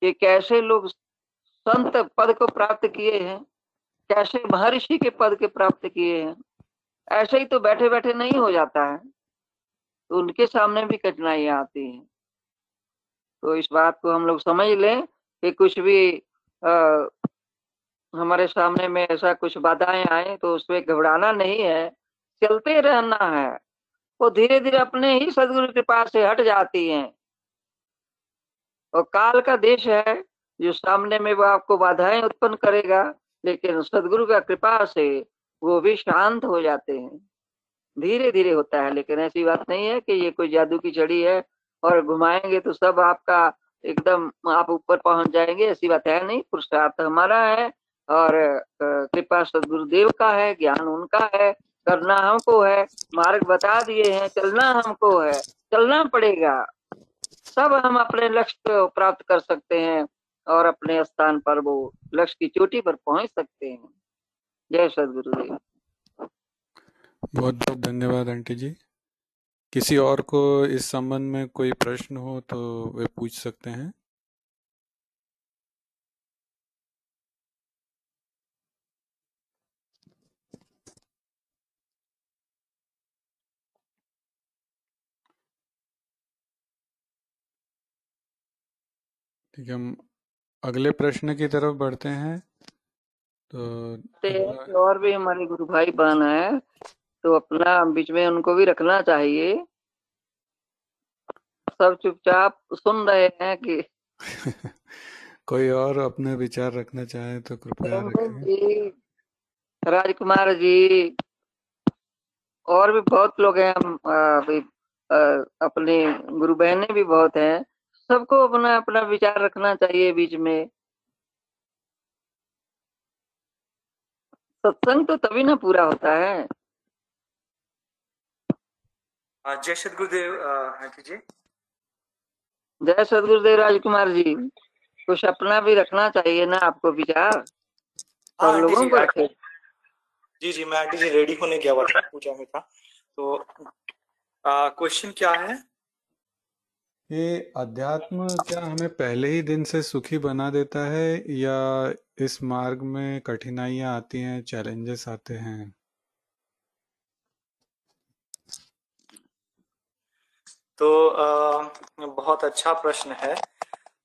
कि कैसे लोग संत पद को प्राप्त किए हैं। कैसे महर्षि के पद के प्राप्त किए हैं। ऐसे ही तो बैठे बैठे नहीं हो जाता है। तो उनके सामने भी कठिनाइयाँ आती हैं। तो इस बात को हम लोग समझ लें कि कुछ भी आ, हमारे सामने में ऐसा कुछ बाधाएँ आए तो उसमें घबराना नहीं है चलते रहना है। वो धीरे धीरे अपने ही सदगुरु के पास से हट जाती हैं। और काल का देश है जो सामने में वो आपको बाधाएँ उत्पन्न करेगा। लेकिन सदगुरु का कृपा से वो भी शांत हो जाते हैं। धीरे धीरे होता है, लेकिन ऐसी बात नहीं है कि ये कोई जादू की छड़ी है और घुमाएँगे तो सब आपका एकदम आप ऊपर पहुँच जाएँगे, ऐसी बात है नहीं। पुरुषार्थ हमारा है और कृपा सदगुरुदेव का है, ज्ञान उनका है, करना हमको है, मार्ग बता दिए हैं, चलना हमको है, चलना पड़ेगा। सब हम अपने लक्ष्य को प्राप्त कर सकते हैं। और अपने स्थान पर वो लक्ष्य की चोटी पर पहुँच सकते हैं। जय सदगुरुदेव। बहुत बहुत धन्यवाद, आंटी जी। किसी और को इस संबंध में कोई प्रश्न हो तो वे पूछ सकते हैं। ठीक है, हम अगले प्रश्न की तरफ़ बढ़ते हैं। तो और भी हमारे गुरु भाई बहन है तो अपना बीच में उनको भी रखना चाहिए। सब चुपचाप सुन रहे हैं कि कोई और अपने विचार रखना चाहे तो कृपया रखें। राजकुमार जी और भी बहुत लोग हैं हम अपने गुरु बहने भी बहुत हैं। सबको अपना अपना विचार रखना चाहिए बीच में। सत्संग तो तभी ना पूरा होता है। जय सदगुरुदेव जी। जय सदगुरुदेव राजकुमार जी कुछ अपना भी रखना चाहिए ना आपको विचार? हाँ, लोगों को रखे। जी जी मैं आंटी जी रेडी होने गया हुआ था पूजा में था। तो क्वेश्चन क्या है? ये अध्यात्म क्या हमें पहले ही दिन से सुखी बना देता है या इस मार्ग में कठिनाइयाँ आती हैं चैलेंजेस आते हैं? तो आ, बहुत अच्छा प्रश्न है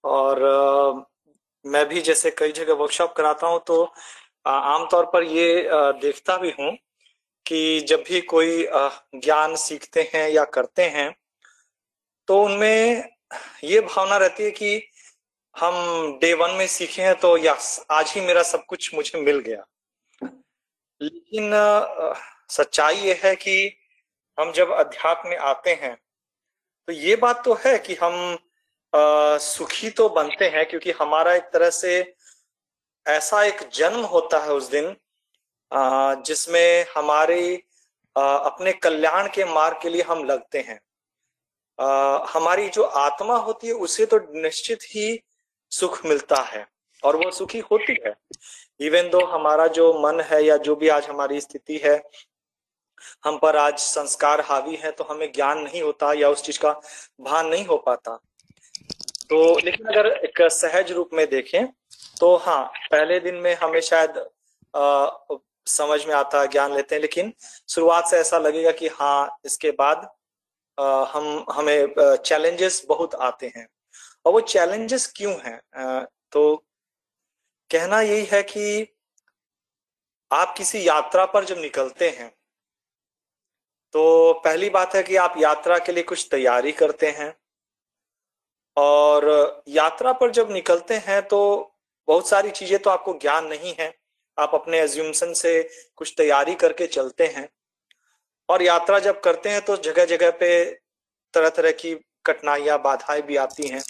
और आ, मैं भी जैसे कई जगह वर्कशॉप कराता हूँ तो आमतौर पर ये देखता भी हूँ कि जब भी कोई ज्ञान सीखते हैं या करते हैं तो उनमें ये भावना रहती है कि हम डे वन में सीखे हैं तो यस आज ही मेरा सब कुछ मुझे मिल गया। लेकिन सच्चाई ये है कि हम जब अध्यात्म में आते हैं तो ये बात तो है कि हम आ, सुखी तो बनते हैं क्योंकि हमारा एक तरह से ऐसा एक जन्म होता है उस दिन जिसमें हमारे अपने कल्याण के मार्ग के लिए हम लगते हैं। हमारी जो आत्मा होती है उसे तो निश्चित ही सुख मिलता है और वो सुखी होती है। इवन दो हमारा जो मन है या जो भी आज हमारी स्थिति है हम पर आज संस्कार हावी है तो हमें ज्ञान नहीं होता या उस चीज़ का भान नहीं हो पाता। तो लेकिन अगर एक सहज रूप में देखें तो हाँ पहले दिन में हमें शायद आ, समझ में आता है ज्ञान लेते हैं लेकिन शुरुआत से ऐसा लगेगा कि हाँ इसके बाद आ, हम, हमें चैलेंजेस बहुत आते हैं। और वो चैलेंजेस क्यों हैं? तो कहना यही है कि आप किसी यात्रा पर जब निकलते हैं तो पहली बात है कि आप यात्रा के लिए कुछ तैयारी करते हैं। और यात्रा पर जब निकलते हैं तो बहुत सारी चीज़ें तो आपको ज्ञान नहीं है। आप अपने एज्यूमसन से कुछ तैयारी करके चलते हैं। और यात्रा जब करते हैं तो जगह जगह पे तरह तरह की कठिनाइयाँ, बाधाएँ भी आती हैं।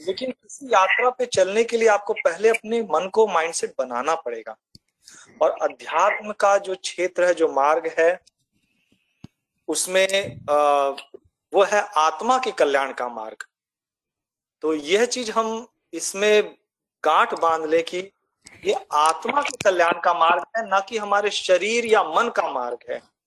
लेकिन किसी यात्रा पे चलने के लिए आपको पहले अपने मन को माइंडसेट बनाना पड़ेगा। और अध्यात्म का जो क्षेत्र है, जो मार्ग है, उसमें वो है आत्मा के कल्याण का मार्ग। तो यह चीज़ हम इसमें गांठ बाँध ले कि ये आत्मा के कल्याण का मार्ग है, ना कि हमारे शरीर या मन का मार्ग है।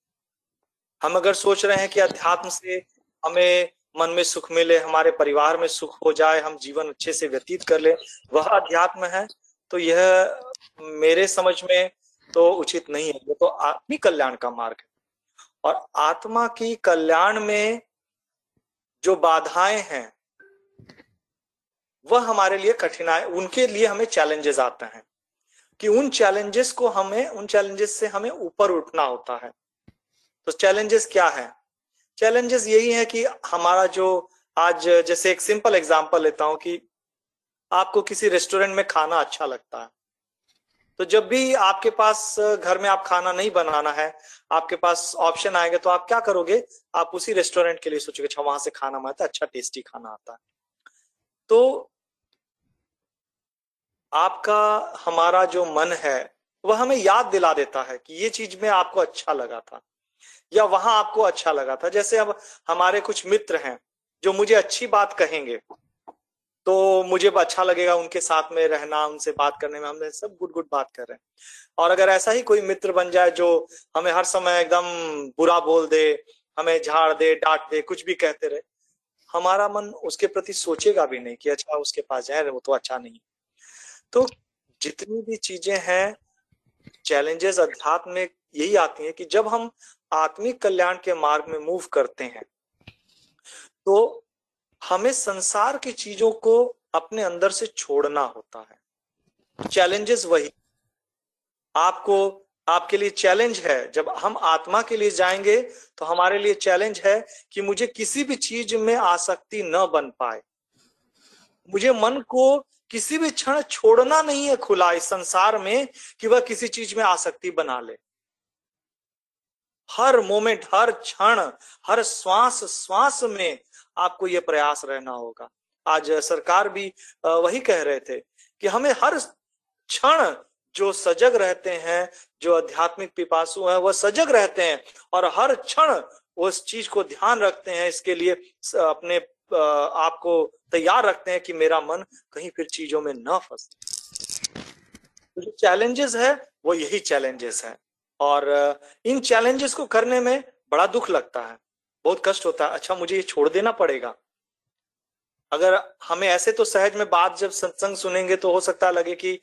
हम अगर सोच रहे हैं कि अध्यात्म से हमें मन में सुख मिले, हमारे परिवार में सुख हो जाए, हम जीवन अच्छे से व्यतीत कर ले, वह अध्यात्म है तो यह मेरे समझ में तो उचित नहीं है। ये तो आत्मिक कल्याण का मार्ग है। और आत्मा की कल्याण में जो बाधाएँ हैं, वह हमारे लिए कठिनाई, उनके लिए हमें चैलेंजेस आते हैं। कि उन चैलेंजेस को हमें, उन चैलेंजेस से हमें ऊपर उठना होता है। तो चैलेंजेस क्या है? चैलेंजेस यही है कि हमारा जो आज जैसे एक सिंपल एग्ज़ाम्पल लेता हूँ कि आपको किसी रेस्टोरेंट में खाना अच्छा लगता है। तो जब भी आपके पास, घर में आप खाना नहीं बनाना है, आपके पास ऑप्शन आएँगे तो आप क्या करोगे? आप उसी रेस्टोरेंट के लिए सोचोगे अच्छा वहाँ से खाना आता है अच्छा टेस्टी खाना आता है। तो आपका, हमारा जो मन है, वह हमें याद दिला देता है कि ये चीज़ में आपको अच्छा लगा था। या वहाँ आपको अच्छा लगा था? जैसे अब हमारे कुछ मित्र हैं जो मुझे अच्छी बात कहेंगे तो मुझे अच्छा लगेगा उनके साथ में रहना, उनसे बात करने में। हमने सब गुड गुड बात कर रहे हैं। और अगर ऐसा ही कोई मित्र बन जाए जो हमें हर समय एकदम बुरा बोल दे, हमें झाड़ दे, डांट दे, कुछ भी कहते रहे, हमारा मन उसके प्रति सोचेगा भी नहीं कि अच्छा उसके पास जाए, वो तो अच्छा नहीं तो जितनी भी चीज़ें हैं, चैलेंजेस अध्यात्म में यही आती है कि जब हम आत्मिक कल्याण के मार्ग में मूव करते हैं। तो हमें संसार की चीज़ों को अपने अंदर से छोड़ना होता है। चैलेंजेस वही। आपको, आपके लिए चैलेंज है। जब हम आत्मा के लिए जाएँगे तो हमारे लिए चैलेंज है कि मुझे किसी भी चीज़ में आसक्ति न बन पाए। मुझे मन को किसी भी क्षण छोड़ना नहीं है खुला इस संसार में कि वह किसी चीज़ में आसक्ति बना ले। हर मोमेंट, हर क्षण, हर श्वास श्वास में आपको ये प्रयास रहना होगा। आज सरकार भी वही कह रहे थे कि हमें हर क्षण जो सजग रहते हैं, जो आध्यात्मिक पिपासु हैं वह सजग रहते हैं और हर क्षण उस चीज़ को ध्यान रखते हैं, इसके लिए अपने आपको तैयार रखते हैं कि मेरा मन कहीं फिर चीज़ों में न फंसे। तो जो चैलेंजेस है, वो यही चैलेंजेस है। और इन चैलेंजेस को करने में बड़ा दुख लगता है। बहुत कष्ट होता है। अच्छा मुझे ये छोड़ देना पड़ेगा। अगर हमें ऐसे तो सहज में बात जब सत्संग सुनेंगे तो हो सकता लगे कि,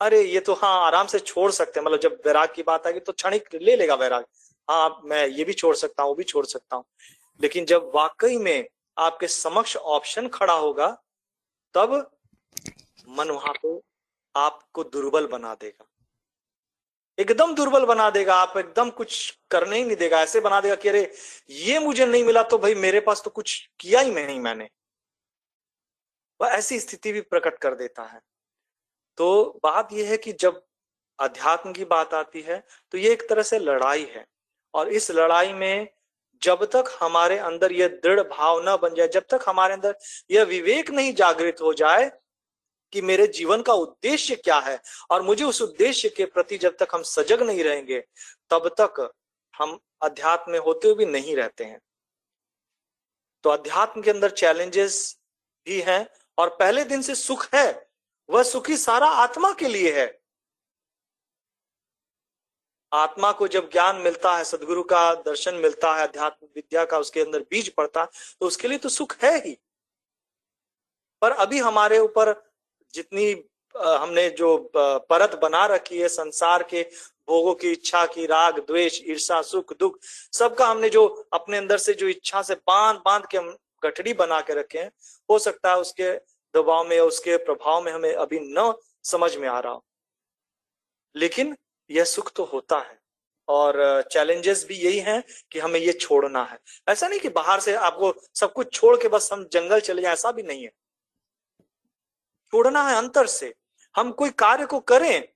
अरे, ये तो हाँ आराम से छोड़ सकते हैं। मतलब जब वैराग की बात आएगी तो क्षणिक ले लेगा वैराग। हाँ मैं ये भी छोड़ सकता हूँ, वो भी छोड़ सकता हूँ। लेकिन जब वाकई में आपके समक्ष ऑप्शन खड़ा होगा, तब मन वहाँ पे आपको दुर्बल बना देगा। एकदम दुर्बल बना देगा, आप एकदम कुछ करने ही नहीं देगा, ऐसे बना देगा कि अरे, ये मुझे नहीं मिला तो भाई मेरे पास तो कुछ किया ही नहीं मैंने। वह ऐसी स्थिति भी प्रकट कर देता है। तो बात यह है कि जब अध्यात्म की बात आती है तो ये एक तरह से लड़ाई है। और इस लड़ाई में जब तक हमारे अंदर यह दृढ़ भाव न बन जाए, जब तक हमारे अंदर यह विवेक नहीं जागृत हो जाए कि मेरे जीवन का उद्देश्य क्या है और मुझे उस उद्देश्य के प्रति जब तक हम सजग नहीं रहेंगे, तब तक हम अध्यात्म में होते हुए भी नहीं रहते हैं। तो अध्यात्म के अंदर चैलेंजेस भी हैं और पहले दिन से सुख है, वह सुखी सारा आत्मा के लिए है। आत्मा को जब ज्ञान मिलता है, सदगुरु का दर्शन मिलता है, अध्यात्म विद्या का उसके अंदर बीज पड़ता है तो उसके लिए तो सुख है ही। पर अभी हमारे ऊपर जितनी हमने जो परत बना रखी है संसार के भोगों की इच्छा की, राग, द्वेष ईर्षा सुख, दुख, सबका हमने जो अपने अंदर से जो इच्छा से बाँध बाँध के हम गठड़ी बना के रखे हैं, हो सकता है उसके दबाव में उसके प्रभाव में हमें अभी न समझ में आ रहा हो। लेकिन यह सुख तो होता है और चैलेंजेस भी यही हैं कि हमें ये छोड़ना है। ऐसा नहीं कि बाहर से आपको सब कुछ छोड़ के बस हम जंगल चले जाए, ऐसा भी नहीं है। छोड़ना है अंतर से। हम कोई कार्य को करें,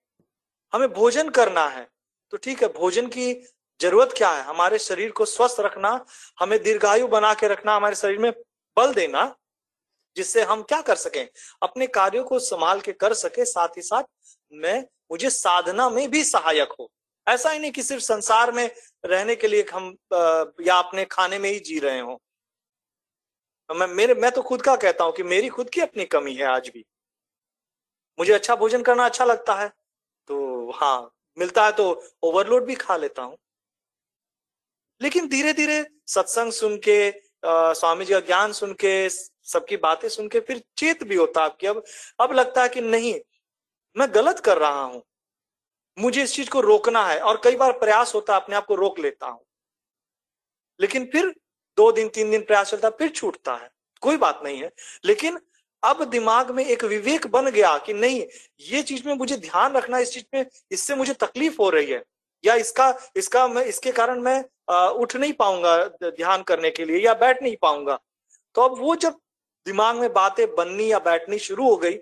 हमें भोजन करना है तो ठीक है, भोजन की ज़रूरत क्या है? हमारे शरीर को स्वस्थ रखना, हमें दीर्घायु बना के रखना, हमारे शरीर में बल देना, जिससे हम क्या कर सकें? अपने कार्यों को संभाल के कर सके, साथ ही साथ मैं, मुझे साधना में भी सहायक हो। ऐसा ही नहीं कि सिर्फ़ संसार में रहने के लिए हम या अपने खाने में ही जी रहे हो। मैं, मेरे, मैं तो खुद का कहता हूँ कि मेरी खुद की अपनी कमी है आज भी। मुझे अच्छा भोजन करना अच्छा लगता है। तो हाँ मिलता है तो ओवरलोड भी खा लेता हूँ। लेकिन धीरे धीरे सत्संग सुन के स्वामी जी का ज्ञान सुन के, सबकी बातें सुन के फिर चेत भी होता है कि अब अब लगता है कि नहीं, मैं गलत कर रहा हूँ। मुझे इस चीज़ को रोकना है और कई बार प्रयास होता है अपने आप को रोक लेता हूँ। लेकिन फिर दो दिन, तीन दिन प्रयास चलता फिर छूटता है। कोई बात नहीं है। लेकिन अब दिमाग में एक विवेक बन गया कि नहीं ये चीज़ में मुझे ध्यान रखना इस चीज़ में इससे मुझे तकलीफ़ हो रही है। या इसका इसका मैं इसके कारण मैं आ, उठ नहीं पाऊँगा ध्यान करने के लिए या बैठ नहीं पाऊँगा। तो अब वो जब दिमाग में बातें बननी या बैठनी शुरू हो गई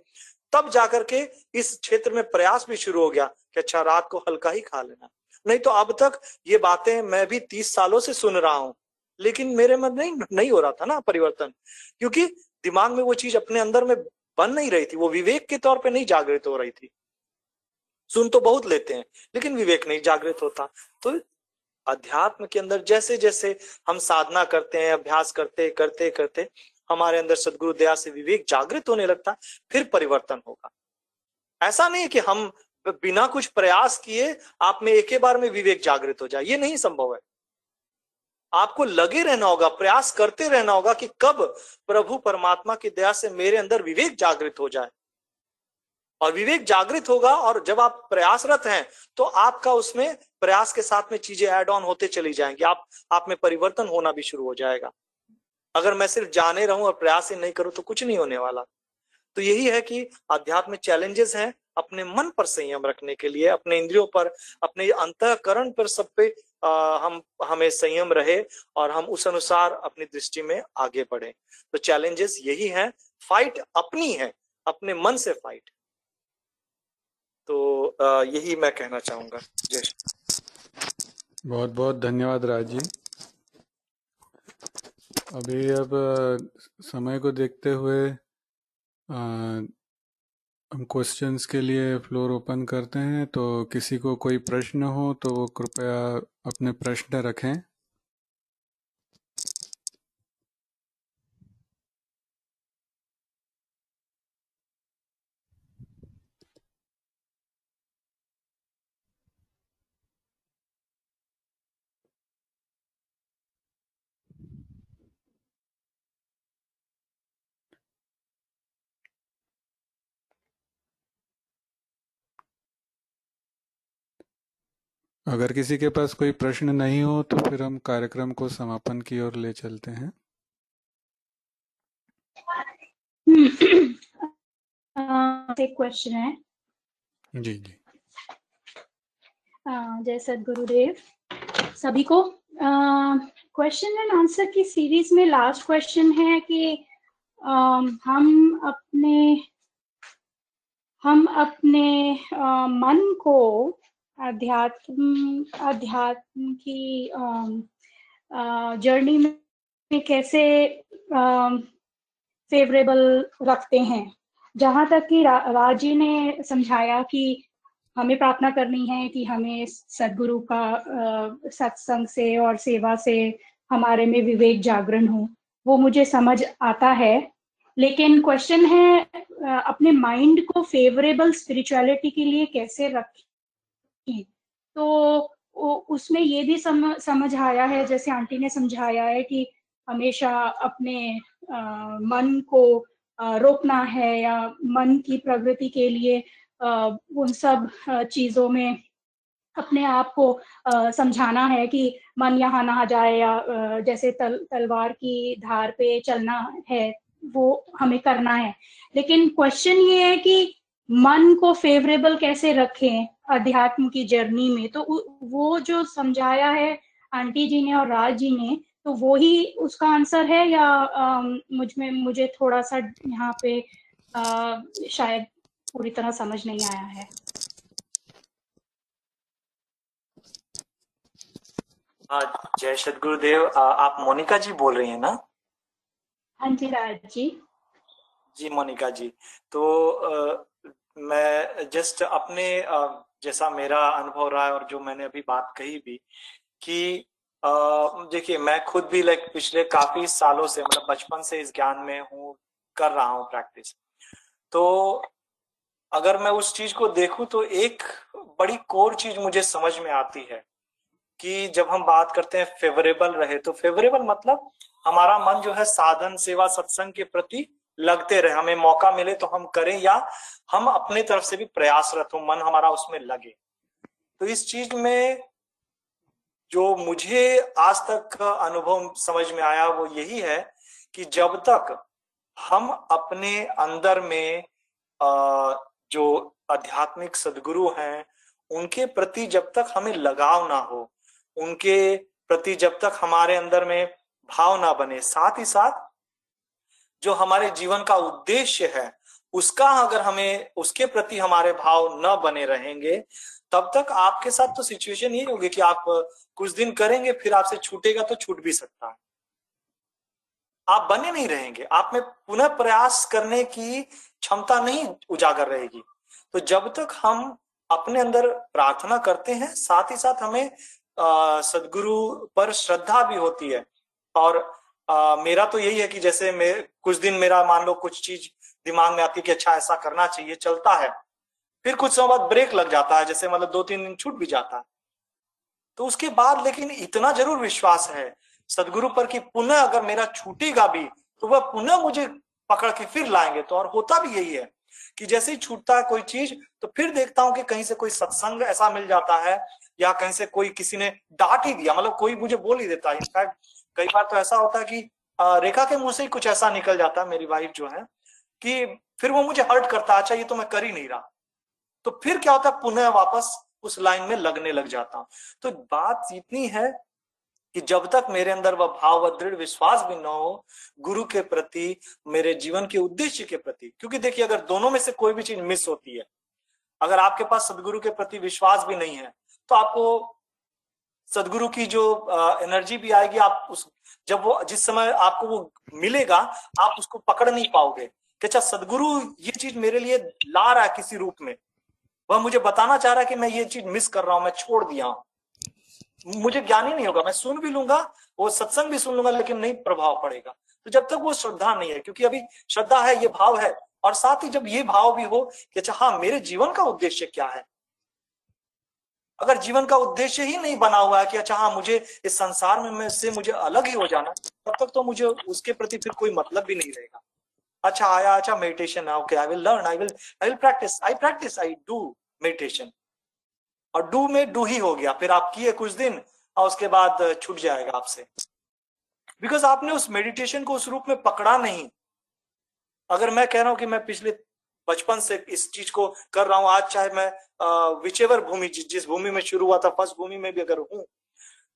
तब जाकर के इस क्षेत्र में प्रयास भी शुरू हो गया कि अच्छा रात को हल्का ही खा लेना। नहीं तो अब तक ये बातें मैं भी तीस सालों से सुन रहा हूँ। लेकिन मेरे मन नहीं नहीं हो रहा था ना परिवर्तन, क्योंकि दिमाग में वो चीज़ अपने अंदर में बन नहीं रही थी, वो विवेक के तौर पे नहीं जागृत हो रही थी। सुन तो बहुत लेते हैं, लेकिन विवेक नहीं जागृत होता। तो अध्यात्म के अंदर जैसे जैसे हम साधना करते हैं, अभ्यास करते करते करते, हमारे अंदर सदगुरु दया से विवेक जागृत होने लगता, फिर परिवर्तन होगा। ऐसा नहीं कि हम बिना कुछ प्रयास किए आप में एक बार में विवेक जागृत हो जाए, ये नहीं संभव है। आपको लगे रहना होगा, प्रयास करते रहना होगा कि कब प्रभु परमात्मा की दया से मेरे अंदर विवेक जागृत हो जाए। और विवेक जागृत होगा और जब आप प्रयासरत हैं तो आपका उसमें प्रयास के साथ में चीज़ें एड ऑन होते चली जाएँगी। आप आप में परिवर्तन होना भी शुरू हो जाएगा। अगर मैं सिर्फ़ जाने रहूँ और प्रयास ही नहीं करूँ तो कुछ नहीं होने वाला। तो यही है कि अध्यात्म चैलेंजेस हैं अपने मन पर संयम रखने के लिए अपने इंद्रियों पर अपने अंतकरण पर सब पे आ, हम हमें संयम रहे और हम उस अनुसार अपनी दृष्टि में आगे बढ़े। तो चैलेंजेस यही है। फाइट अपनी है। अपने मन से फाइट तो आ, यही मैं कहना चाहूँगा। जय बहुत बहुत धन्यवाद राज अभी अब समय को देखते हुए आ, हम क्वेश्चंस के लिए फ्लोर ओपन करते हैं तो किसी को कोई प्रश्न हो तो वो कृपया अपने प्रश्न रखें। अगर किसी के पास कोई प्रश्न नहीं हो तो फिर हम कार्यक्रम को समापन की ओर ले चलते हैं। एक क्वेश्चन है। जी जी। जय सदगुरुदेव। सभी को क्वेश्चन एंड आंसर की सीरीज़ में लास्ट क्वेश्चन है कि आ, हम अपने हम अपने आ, मन को अध्यात्म अध्यात्म की जर्नी में कैसे फेवरेबल रखते हैं। जहाँ तक कि रा, राज ने समझाया कि हमें प्रार्थना करनी है कि हमें सदगुरु का सत्संग से और सेवा से हमारे में विवेक जागरण हो। वो मुझे समझ आता है। लेकिन क्वेश्चन है अपने माइंड को फेवरेबल स्पिरिचुअलिटी के लिए कैसे रखें? तो उसमें ये भी सम, समझ आया है जैसे आंटी ने समझाया है कि हमेशा अपने आ, मन को आ, रोकना है या मन की प्रगति के लिए आ, उन सब चीज़ों में अपने आप को समझाना है कि मन यहाँ ना जाए या जैसे तल तलवार की धार पे चलना है वो हमें करना है। लेकिन क्वेश्चन ये है कि मन को फेवरेबल कैसे रखें? अध्यात्म की जर्नी में तो वो जो समझाया है आंटी जी ने और राज जी ने तो वो ही उसका आंसर है या आ, मुझमें मुझे थोड़ा सा यहाँ पे आ, शायद पूरी तरह समझ नहीं आया है। हाँ जय सदगुरुदेव आप मोनिका जी बोल रही हैं ना? हाँ जी राज जी। जी मोनिका जी। तो आ, मैं जस्ट अपने जैसा मेरा अनुभव रहा है और जो मैंने अभी बात कही भी कि देखिए, मैं खुद भी लाइक पिछले काफ़ी सालों से मतलब बचपन से इस ज्ञान में हूँ, कर रहा हूँ प्रैक्टिस तो अगर मैं उस चीज़ को देखूँ तो एक बड़ी कोर चीज़ मुझे समझ में आती है कि जब हम बात करते हैं फेवरेबल रहे तो फेवरेबल मतलब हमारा मन जो है साधन, सेवा, सत्संग के प्रति लगते रहे। हमें मौका मिले तो हम करें या हम अपने तरफ़ से भी प्रयासरत हो, मन हमारा उसमें लगे। तो इस चीज़ में जो मुझे आज तक अनुभव समझ में आया वो यही है कि जब तक हम अपने अंदर में जो आध्यात्मिक सदगुरु हैं, उनके प्रति जब तक हमें लगाव ना हो, उनके प्रति जब तक हमारे अंदर में भाव ना बने, साथ ही साथ जो हमारे जीवन का उद्देश्य है, उसका अगर हमें, उसके प्रति हमारे भाव न बने रहेंगे, तब तक आपके साथ तो सिचुएशन ये होगी कि आप कुछ दिन करेंगे, फिर आपसे छूटेगा तो छूट भी सकता है। आप बने नहीं रहेंगे। आप में पुनः प्रयास करने की क्षमता नहीं उजागर रहेगी। तो जब तक हम अपने अंदर प्रार्थना करते हैं, साथ ही साथ हमें सदगुरु पर श्रद्धा भी होती है। और आ, मेरा तो यही है कि जैसे मैं कुछ दिन मेरा मान लो कुछ चीज़ दिमाग में आती है कि अच्छा ऐसा करना चाहिए चलता है। फिर कुछ समय बाद ब्रेक लग जाता है जैसे मतलब दो तीन दिन छूट भी जाता है। तो उसके बाद लेकिन इतना ज़रूर विश्वास है सदगुरु पर कि पुनः अगर मेरा छूटेगा भी तो वह पुनः मुझे पकड़ के फिर लाएँगे। तो और होता भी यही है कि जैसे ही छूटता है कोई चीज़ तो फिर देखता हूँ कि कहीं से कोई सत्संग ऐसा मिल जाता है या कहीं से कोई किसी ने डांट ही दिया मतलब कोई मुझे बोल ही देता है। इनफैक्ट कई बार तो ऐसा होता है कि रेखा के मुँह से ही कुछ ऐसा निकल जाता है, मेरी वाइफ जो है, कि फिर वो मुझे हर्ट करता है अच्छा ये तो मैं कर ही नहीं रहा। तो फिर क्या होता है, पुनः वापस उस लाइन में लगने लग जाता हूँ। तो बात इतनी है कि जब तक मेरे अंदर वह भाव व दृढ़ विश्वास भी न हो, गुरु के प्रति, मेरे जीवन के उद्देश्य के प्रति, क्योंकि देखिए, अगर दोनों में से कोई भी चीज़ मिस होती है, अगर आपके पास सदगुरु के प्रति विश्वास भी नहीं है तो आपको सदगुरु की जो एनर्जी भी आएगी, आप उस, जब वो, जिस समय आपको वो मिलेगा, आप उसको पकड़ नहीं पाओगे। अच्छा सदगुरु ये चीज़ मेरे लिए ला रहा है किसी रूप में। वह मुझे बताना चाह रहा है कि मैं ये चीज़ मिस कर रहा हूँ, मैं छोड़ दिया हूँ। मुझे ज्ञान ही नहीं होगा, मैं सुन भी लूँगा, वो सत्संग भी सुन लूँगा, लेकिन नहीं प्रभाव पड़ेगा। तो जब तक वो श्रद्धा नहीं है, क्योंकि अभी श्रद्धा है, ये भाव है, और साथ ही जब ये भाव भी हो कि अच्छा हाँ मेरे जीवन का उद्देश्य क्या है? अगर जीवन का उद्देश्य ही नहीं बना हुआ है कि अच्छा हाँ मुझे इस संसार में, मैं से मुझे अलग ही हो जाना, तब तक तो मुझे उसके प्रति फिर कोई मतलब भी नहीं रहेगा। अच्छा आया अच्छा meditation okay I will learn I will I will practice I practice I do meditation और डू में डू ही हो गया, फिर आप किए कुछ दिन, और उसके बाद छूट जाएगा आपसे। बिकॉज़ आपने उस मेडिटेशन को उस रूप में पकड़ा नहीं। अगर मैं कह रहा हूँ कि मैं पिछले बचपन से इस चीज़ को कर रहा हूँ। आज चाहे मैं विचेवर भूमि जिस भूमि में शुरू हुआ था, फ़र्स्ट भूमि में भी अगर हूँ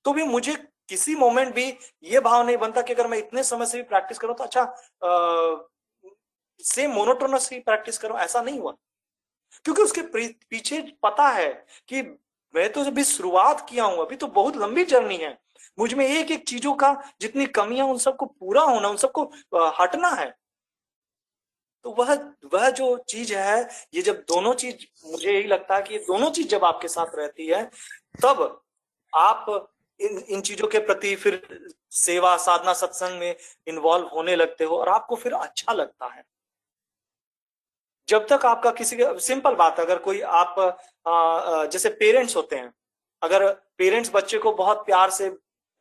तो भी मुझे किसी मोमेंट भी ये भाव नहीं बनता कि अगर मैं इतने समय से भी प्रैक्टिस करूँ तो अच्छा सेम मोनोटोनस ही प्रैक्टिस करूँ, ऐसा नहीं हुआ। क्योंकि उसके पीछे पता है कि मैं तो अभी शुरुआत किया हूँ, अभी तो बहुत लंबी जर्नी है। मुझमें एक एक चीज़ों का जितनी कमियाँ उन सबको पूरा होना, उन सबको हटना है। तो वह वह जो चीज़ है ये जब दोनों चीज़ मुझे यही लगता है कि दोनों चीज़ जब आपके साथ रहती है तब आप इन इन चीज़ों के प्रति फिर सेवा साधना सत्संग में इन्वॉल्व होने लगते हो और आपको फिर अच्छा लगता है। जब तक आपका किसी सिंपल बात अगर कोई आप आ, जैसे पेरेंट्स होते हैं अगर पेरेंट्स बच्चे को बहुत प्यार से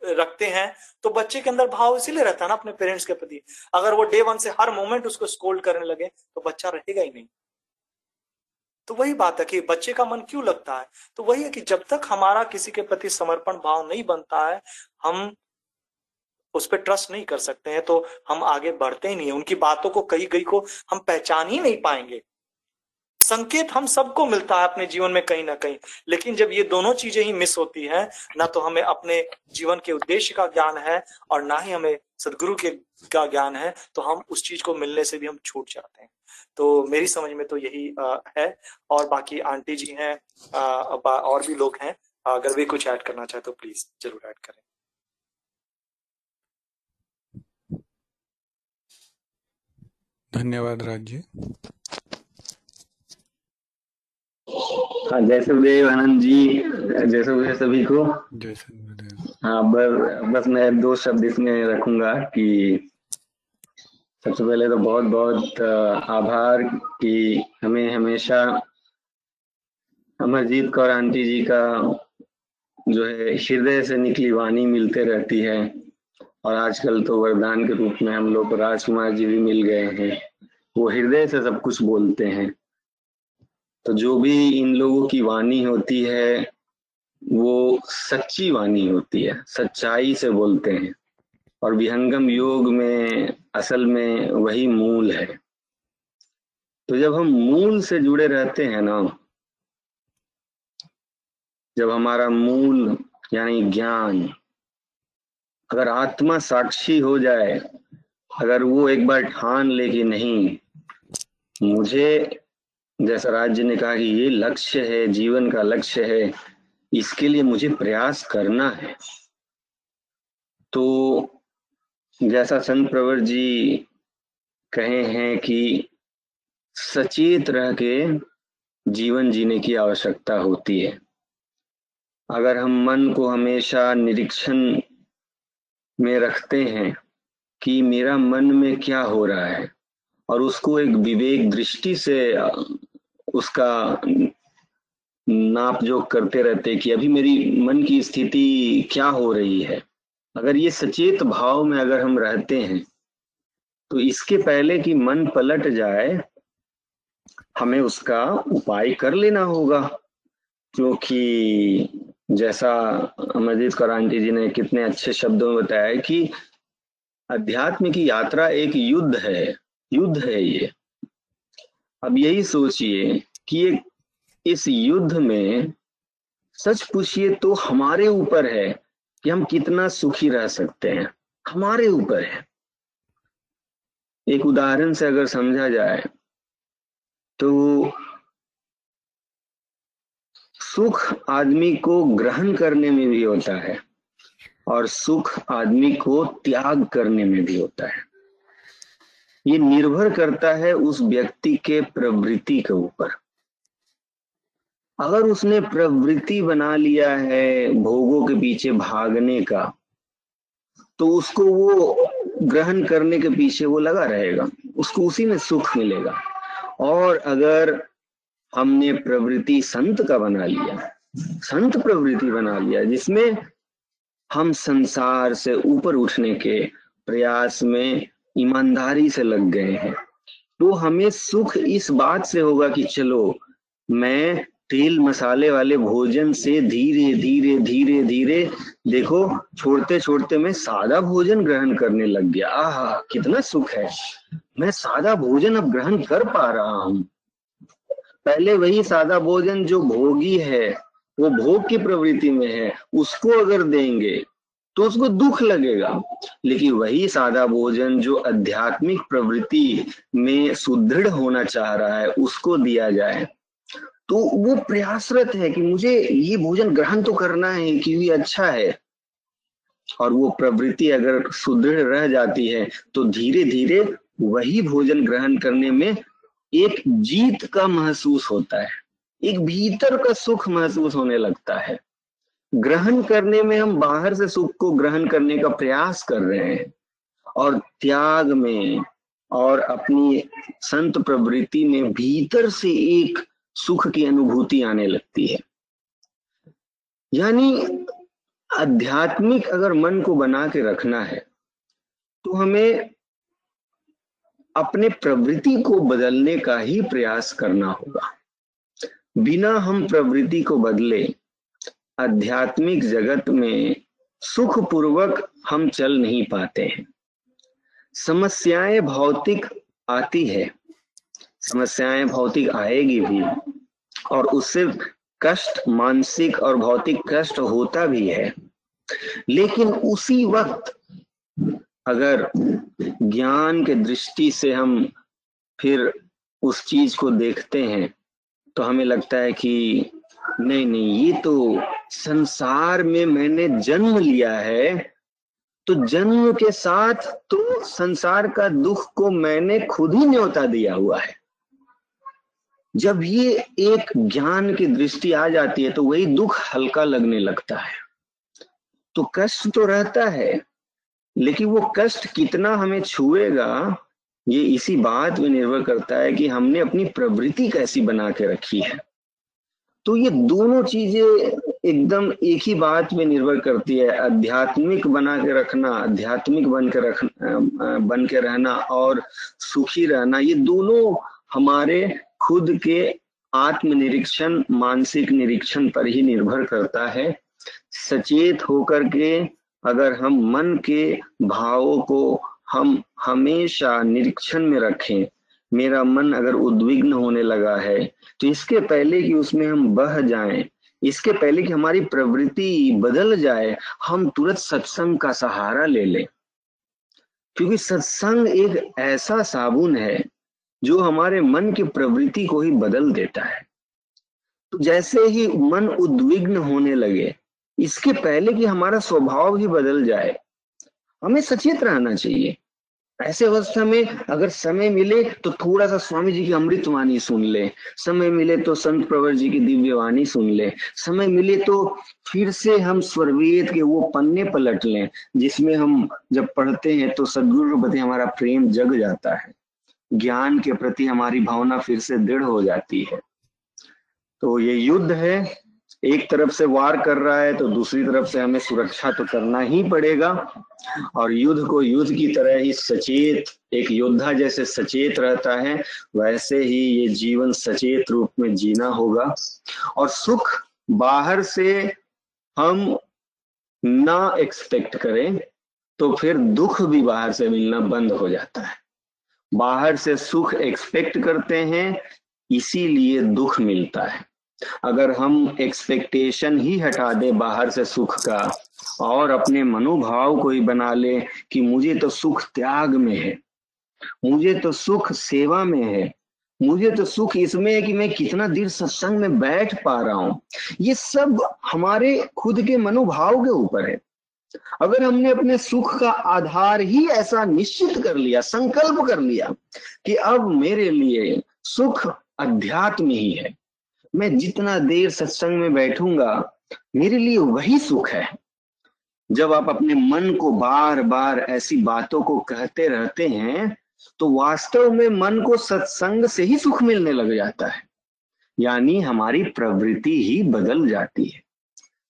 रखते हैं तो बच्चे के अंदर भाव इसीलिए रहता है ना अपने पेरेंट्स के प्रति। अगर वो डे वन से हर मोमेंट उसको स्कोल्ड करने लगे तो बच्चा रहेगा ही नहीं। तो वही बात है कि बच्चे का मन क्यों लगता है? तो वही है कि जब तक हमारा किसी के प्रति समर्पण भाव नहीं बनता है, हम उस पर ट्रस्ट नहीं कर सकते हैं तो हम आगे बढ़ते ही नहीं है। उनकी बातों को कही कहीं को हम पहचान ही नहीं पाएँगे। संकेत हम सबको मिलता है अपने जीवन में कहीं ना कहीं। लेकिन जब ये दोनों चीज़ें ही मिस होती हैं ना तो हमें अपने जीवन के उद्देश्य का ज्ञान है और ना ही हमें सदगुरु के का ज्ञान है तो हम उस चीज़ को मिलने से भी हम छूट जाते हैं। तो मेरी समझ में तो यही आ, है। और बाकी आंटी जी हैं और भी लोग हैं। अगर वे कुछ ऐड करना चाहे तो प्लीज़ ज़रूर ऐड करें। धन्यवाद राज जी। हाँ जय सुखदेव आनंद जी जय सुखदेव सभी को। जय हाँ बस बस मैं दो शब्द इसमें रखूँगा कि सबसे पहले तो बहुत बहुत आभार कि हमें हमेशा अमरजीत कौर आंटी जी का जो है हृदय से निकली वाणी मिलते रहती है। और आजकल तो वरदान के रूप में हम लोग राजकुमार जी भी मिल गए हैं। वो हृदय से सब कुछ बोलते हैं। तो जो भी इन लोगों की वाणी होती है, वो सच्ची वाणी होती है, सच्चाई से बोलते हैं। और विहंगम योग में, असल में वही मूल है। तो जब हम मूल से जुड़े रहते हैं ना, जब हमारा मूल यानी ज्ञान अगर आत्मा साक्षी हो जाए, अगर वो एक बार ठान ले कि नहीं, मुझे जैसा राज्य ने कहा कि ये लक्ष्य है, जीवन का लक्ष्य है, इसके लिए मुझे प्रयास करना है। तो जैसा संत प्रवर जी कहे हैं कि सचेत रह के जीवन जीने की आवश्यकता होती है। अगर हम मन को हमेशा निरीक्षण में रखते हैं कि मेरा मन में क्या हो रहा है और उसको एक विवेक दृष्टि से उसका नाप जोक करते रहते कि अभी मेरी मन की स्थिति क्या हो रही है? अगर ये सचेत भाव में अगर हम रहते हैं तो इसके पहले कि मन पलट जाए, हमें उसका उपाय कर लेना होगा। क्योंकि जैसा अमरजीत करांटी जी ने कितने अच्छे शब्दों में बताया कि अध्यात्म की यात्रा एक युद्ध है युद्ध है ये। अब यही सोचिए कि ये इस युद्ध में सच पूछिए तो हमारे ऊपर है कि हम कितना सुखी रह सकते हैं। हमारे ऊपर है। एक उदाहरण से अगर समझा जाए तो सुख आदमी को ग्रहण करने में भी होता है और सुख आदमी को त्याग करने में भी होता है। ये निर्भर करता है उस व्यक्ति के प्रवृत्ति के ऊपर। अगर उसने प्रवृत्ति बना लिया है भोगों के पीछे भागने का तो उसको वो ग्रहण करने के पीछे वो लगा रहेगा, उसको उसी में सुख मिलेगा। और अगर हमने प्रवृत्ति संत का बना लिया, संत प्रवृत्ति बना लिया, जिसमें हम संसार से ऊपर उठने के प्रयास में ईमानदारी से लग गए हैं। तो हमें सुख इस बात से होगा कि चलो, मैं तेल मसाले वाले भोजन से धीरे धीरे धीरे धीरे, देखो, छोड़ते छोड़ते मैं सादा भोजन ग्रहण करने लग गया। आह, कितना सुख है। मैं सादा भोजन अब ग्रहण कर पा रहा हूँ। पहले वही सादा भोजन जो भोगी है, वो भोग की प्रवृत्ति में है, उसको अगर देंगे तो उसको दुख लगेगा। लेकिन वही सादा भोजन जो आध्यात्मिक प्रवृत्ति में सुदृढ़ होना चाह रहा है, उसको दिया जाए। तो वो प्रयासरत है कि मुझे ये भोजन ग्रहण तो करना है क्योंकि अच्छा है। और वो प्रवृत्ति अगर सुदृढ़ रह जाती है तो धीरे धीरे वही भोजन ग्रहण करने में एक जीत का महसूस होता है। एक भीतर का सुख महसूस होने लगता है। ग्रहण करने में हम बाहर से सुख को ग्रहण करने का प्रयास कर रहे हैं और त्याग में और अपनी संत प्रवृत्ति में भीतर से एक सुख की अनुभूति आने लगती है। यानी आध्यात्मिक अगर मन को बना के रखना है तो हमें अपने प्रवृत्ति को बदलने का ही प्रयास करना होगा। बिना हम प्रवृत्ति को बदले आध्यात्मिक जगत में सुख पूर्वक हम चल नहीं पाते हैं। समस्याएँ भौतिक आती है। समस्याएँ भौतिक आएगी भी और उससे कष्ट, मानसिक और भौतिक कष्ट होता भी है। लेकिन उसी वक्त अगर ज्ञान के दृष्टि से हम फिर उस चीज़ को देखते हैं तो हमें लगता है कि नहीं नहीं, ये तो संसार में मैंने जन्म लिया है तो जन्म के साथ तो संसार का दुख को मैंने खुद ही न्योता दिया हुआ है। जब ये एक ज्ञान की दृष्टि आ जाती है तो वही दुख हल्का लगने लगता है। तो कष्ट तो रहता है, लेकिन वो कष्ट कितना हमें छुएगा, ये इसी बात में निर्भर करता है कि हमने अपनी प्रवृत्ति कैसी बना के रखी है। तो ये दोनों चीज़ें एकदम एक ही बात में निर्भर करती है, आध्यात्मिक बना के रखना, आध्यात्मिक बन के रखना बन के रहना और सुखी रहना, ये दोनों हमारे खुद के आत्मनिरीक्षण, मानसिक निरीक्षण पर ही निर्भर करता है। सचेत होकर के अगर हम मन के भावों को हम हमेशा निरीक्षण में रखें मेरा मन अगर उद्विग्न होने लगा है तो इसके पहले कि उसमें हम बह जाएँ, इसके पहले कि हमारी प्रवृत्ति बदल जाए, हम तुरंत सत्संग का सहारा ले लें। क्योंकि सत्संग एक ऐसा साबुन है, जो हमारे मन की प्रवृत्ति को ही बदल देता है। तो जैसे ही मन उद्विग्न होने लगे, इसके पहले कि हमारा स्वभाव ही बदल जाए, हमें सचेत रहना चाहिए। ऐसे अवस्था में अगर समय मिले तो थोड़ा सा स्वामी जी की अमृतवाणी सुन ले। समय मिले तो संत प्रवर जी की दिव्य वाणी सुन ले। समय मिले तो फिर से हम स्वरवेद के वो पन्ने पलट लें, जिसमें हम जब पढ़ते हैं तो सदगुरु प्रति हमारा प्रेम जग जाता है। ज्ञान के प्रति हमारी भावना फिर से दृढ़ हो जाती है। तो ये युद्ध है एक तरफ़ से वार कर रहा है तो दूसरी तरफ़ से हमें सुरक्षा तो करना ही पड़ेगा। और युद्ध को युद्ध की तरह ही सचेत, एक योद्धा जैसे सचेत रहता है, वैसे ही ये जीवन सचेत रूप में जीना होगा। और सुख बाहर से हम ना एक्सपेक्ट करें तो फिर दुख भी बाहर से मिलना बंद हो जाता है। बाहर से सुख एक्सपेक्ट करते हैं, इसीलिए दुख मिलता है। अगर हम एक्सपेक्टेशन ही हटा दे बाहर से सुख का, और अपने मनोभाव को ही बना ले कि मुझे तो सुख त्याग में है, मुझे तो सुख सेवा में है, मुझे तो सुख इसमें है कि मैं कितना देर सत्संग में बैठ पा रहा हूँ। ये सब हमारे खुद के मनोभाव के ऊपर है। अगर हमने अपने सुख का आधार ही ऐसा निश्चित कर लिया, संकल्प कर लिया कि अब मेरे लिए सुख अध्यात्म ही है मैं जितना देर सत्संग में बैठूँगा, मेरे लिए वही सुख है। जब आप अपने मन को बार बार ऐसी बातों को कहते रहते हैं तो वास्तव में मन को सत्संग से ही सुख मिलने लग जाता है। यानी हमारी प्रवृत्ति ही बदल जाती है।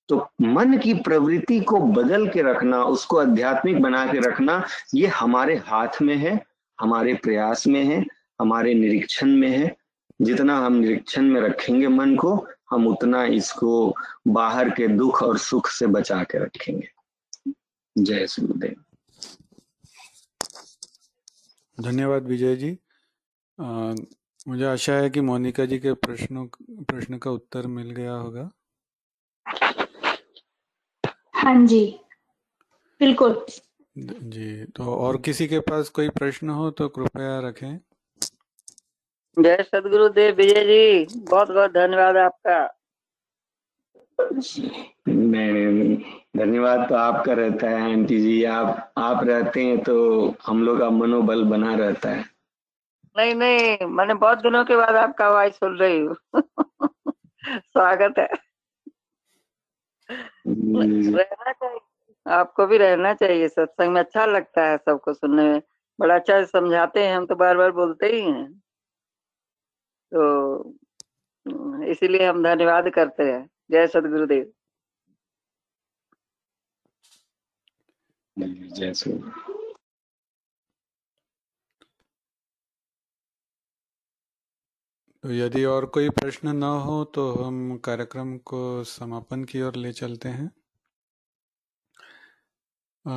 तो मन की प्रवृत्ति को बदल के रखना, उसको आध्यात्मिक बना के रखना, ये हमारे हाथ में है, हमारे प्रयास में है, हमारे निरीक्षण में है जितना हम निरीक्षण में रखेंगे मन को हम उतना इसको बाहर के दुख और सुख से बचा के रखेंगे। जय सूर्यदेव धन्यवाद विजय जी। आ, मुझे आशा है कि मोनिका जी के प्रश्नों प्रश्न का उत्तर मिल गया होगा। हाँ जी बिल्कुल। जी तो और किसी के पास कोई प्रश्न हो तो कृपया रखें। जय सतगुरु देव विजय जी। बहुत बहुत धन्यवाद आपका। नहीं नहीं धन्यवाद तो आपका रहता है आंटी जी। आप आप रहते हैं तो हम लोग का मनोबल बना रहता है। नहीं नहीं मैंने बहुत दिनों के बाद आपका आवाज़ सुन रही हूँ। स्वागत है। रहना चाहिए। आपको भी रहना चाहिए। सत्संग में अच्छा लगता है सबको सुनने में। बड़ा अच्छा समझाते हैं हम तो बार बार बोलते ही हैं। तो इसीलिए हम धन्यवाद करते हैं। जय सदगुरुदेव जय तो यदि और कोई प्रश्न न हो तो हम कार्यक्रम को समापन की ओर ले चलते हैं। अ,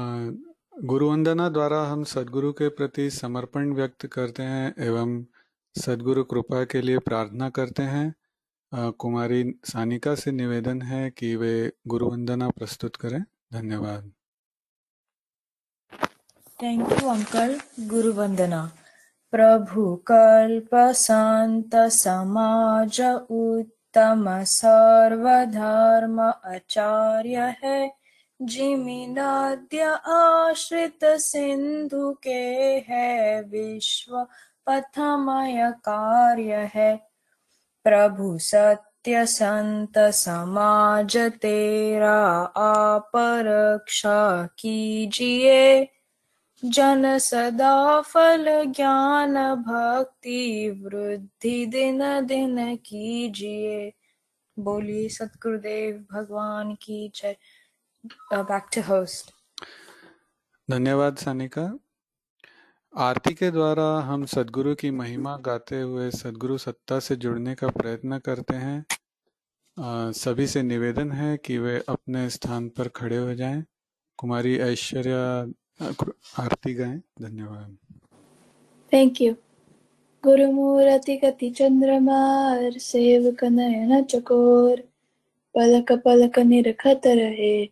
गुरु वंदना द्वारा हम सदगुरु के प्रति समर्पण व्यक्त करते हैं एवं सदगुरु कृपा के लिए प्रार्थना करते हैं। कुमारी सानिका से निवेदन है कि वे गुरु वंदना प्रस्तुत करें। धन्यवाद। थैंक यू अंकल गुरु वंदना प्रभु कल्प संत समाज उत्तम सर्वधर्म आचार्य है जिमि नद्य आश्रित सिंधु के है विश्व पथमय कार्य है प्रभु सत्य संत समाज तेरा आप रक्षा कीजिए। जन सदा फल ज्ञान भक्ति वृद्धि दिन दिन कीजिए। बोलिए, सतगुरुदेव भगवान की जय। बैक टू होस्ट धन्यवाद, सानिका। आरती के द्वारा हम सदगुरु की महिमा गाते हुए सदगुरु सत्ता से जुड़ने का प्रयत्न करते हैं। अ, सभी से निवेदन है कि वे अपने स्थान पर खड़े हो जाएँ। कुमारी ऐश्वर्या आरती गाएँ। धन्यवाद। थैंक यू गुरु गुरुमूर्ति गति चंद्रमार सेवक नयन चकोर। पलक पलक निरखत रहे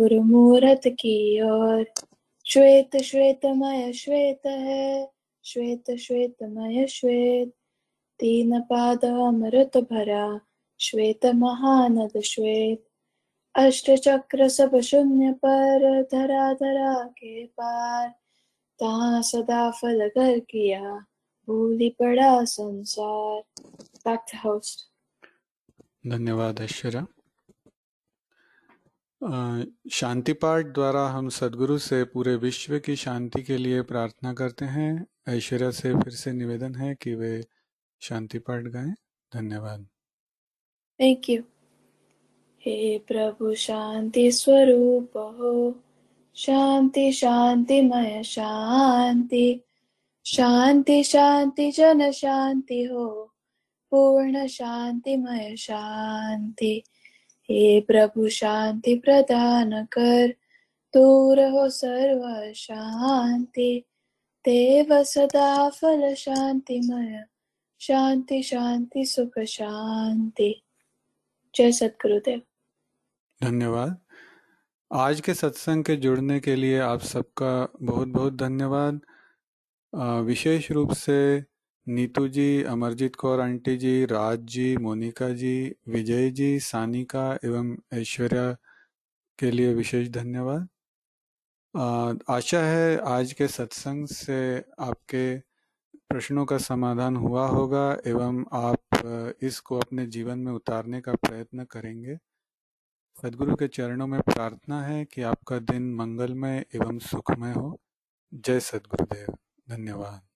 गुरुमूर्त की ओर। श्वेत श्वेतमय श्वेत है, श्वेत श्वेतमय श्वेत। तीन पाद अमृत भरा, श्वेत महानद श्वेत। अष्ट चक्र सब शून्य पर, धरा धरा के पार। तहाँ सदा फल घर किया, भूली पड़ा संसार। धन्यवाद, ऐश्वर्या। शांति पाठ द्वारा हम सदगुरु से पूरे विश्व की शांति के लिए प्रार्थना करते हैं। ऐश्वर्या से फिर से निवेदन है कि वे शांति पाठ गाएँ। धन्यवाद। थैंक यू हे प्रभु, शांति स्वरूप हो। शांति, शांतिमय शांति। शांति शांति जन शांति हो। पूर्ण शांतिमय शांति। हे प्रभु शांति प्रदान कर, दूर हो सर्व शांति। देव सदा फल शांतिमय, शांति शांति सुख शांति। जय सतगुरुदेव। धन्यवाद। आज के सत्संग के जुड़ने के लिए आप सबका बहुत बहुत धन्यवाद विशेष रूप से नीतू जी, अमरजीत कौर, आंटी जी, राज जी, मोनिका जी, विजय जी, सानिका एवं ऐश्वर्या के लिए विशेष धन्यवाद। आशा है आज के सत्संग से आपके प्रश्नों का समाधान हुआ होगा एवं आप इसको अपने जीवन में उतारने का प्रयत्न करेंगे। सदगुरु के चरणों में प्रार्थना है कि आपका दिन मंगलमय एवं सुखमय हो। जय सदगुरुदेव। धन्यवाद।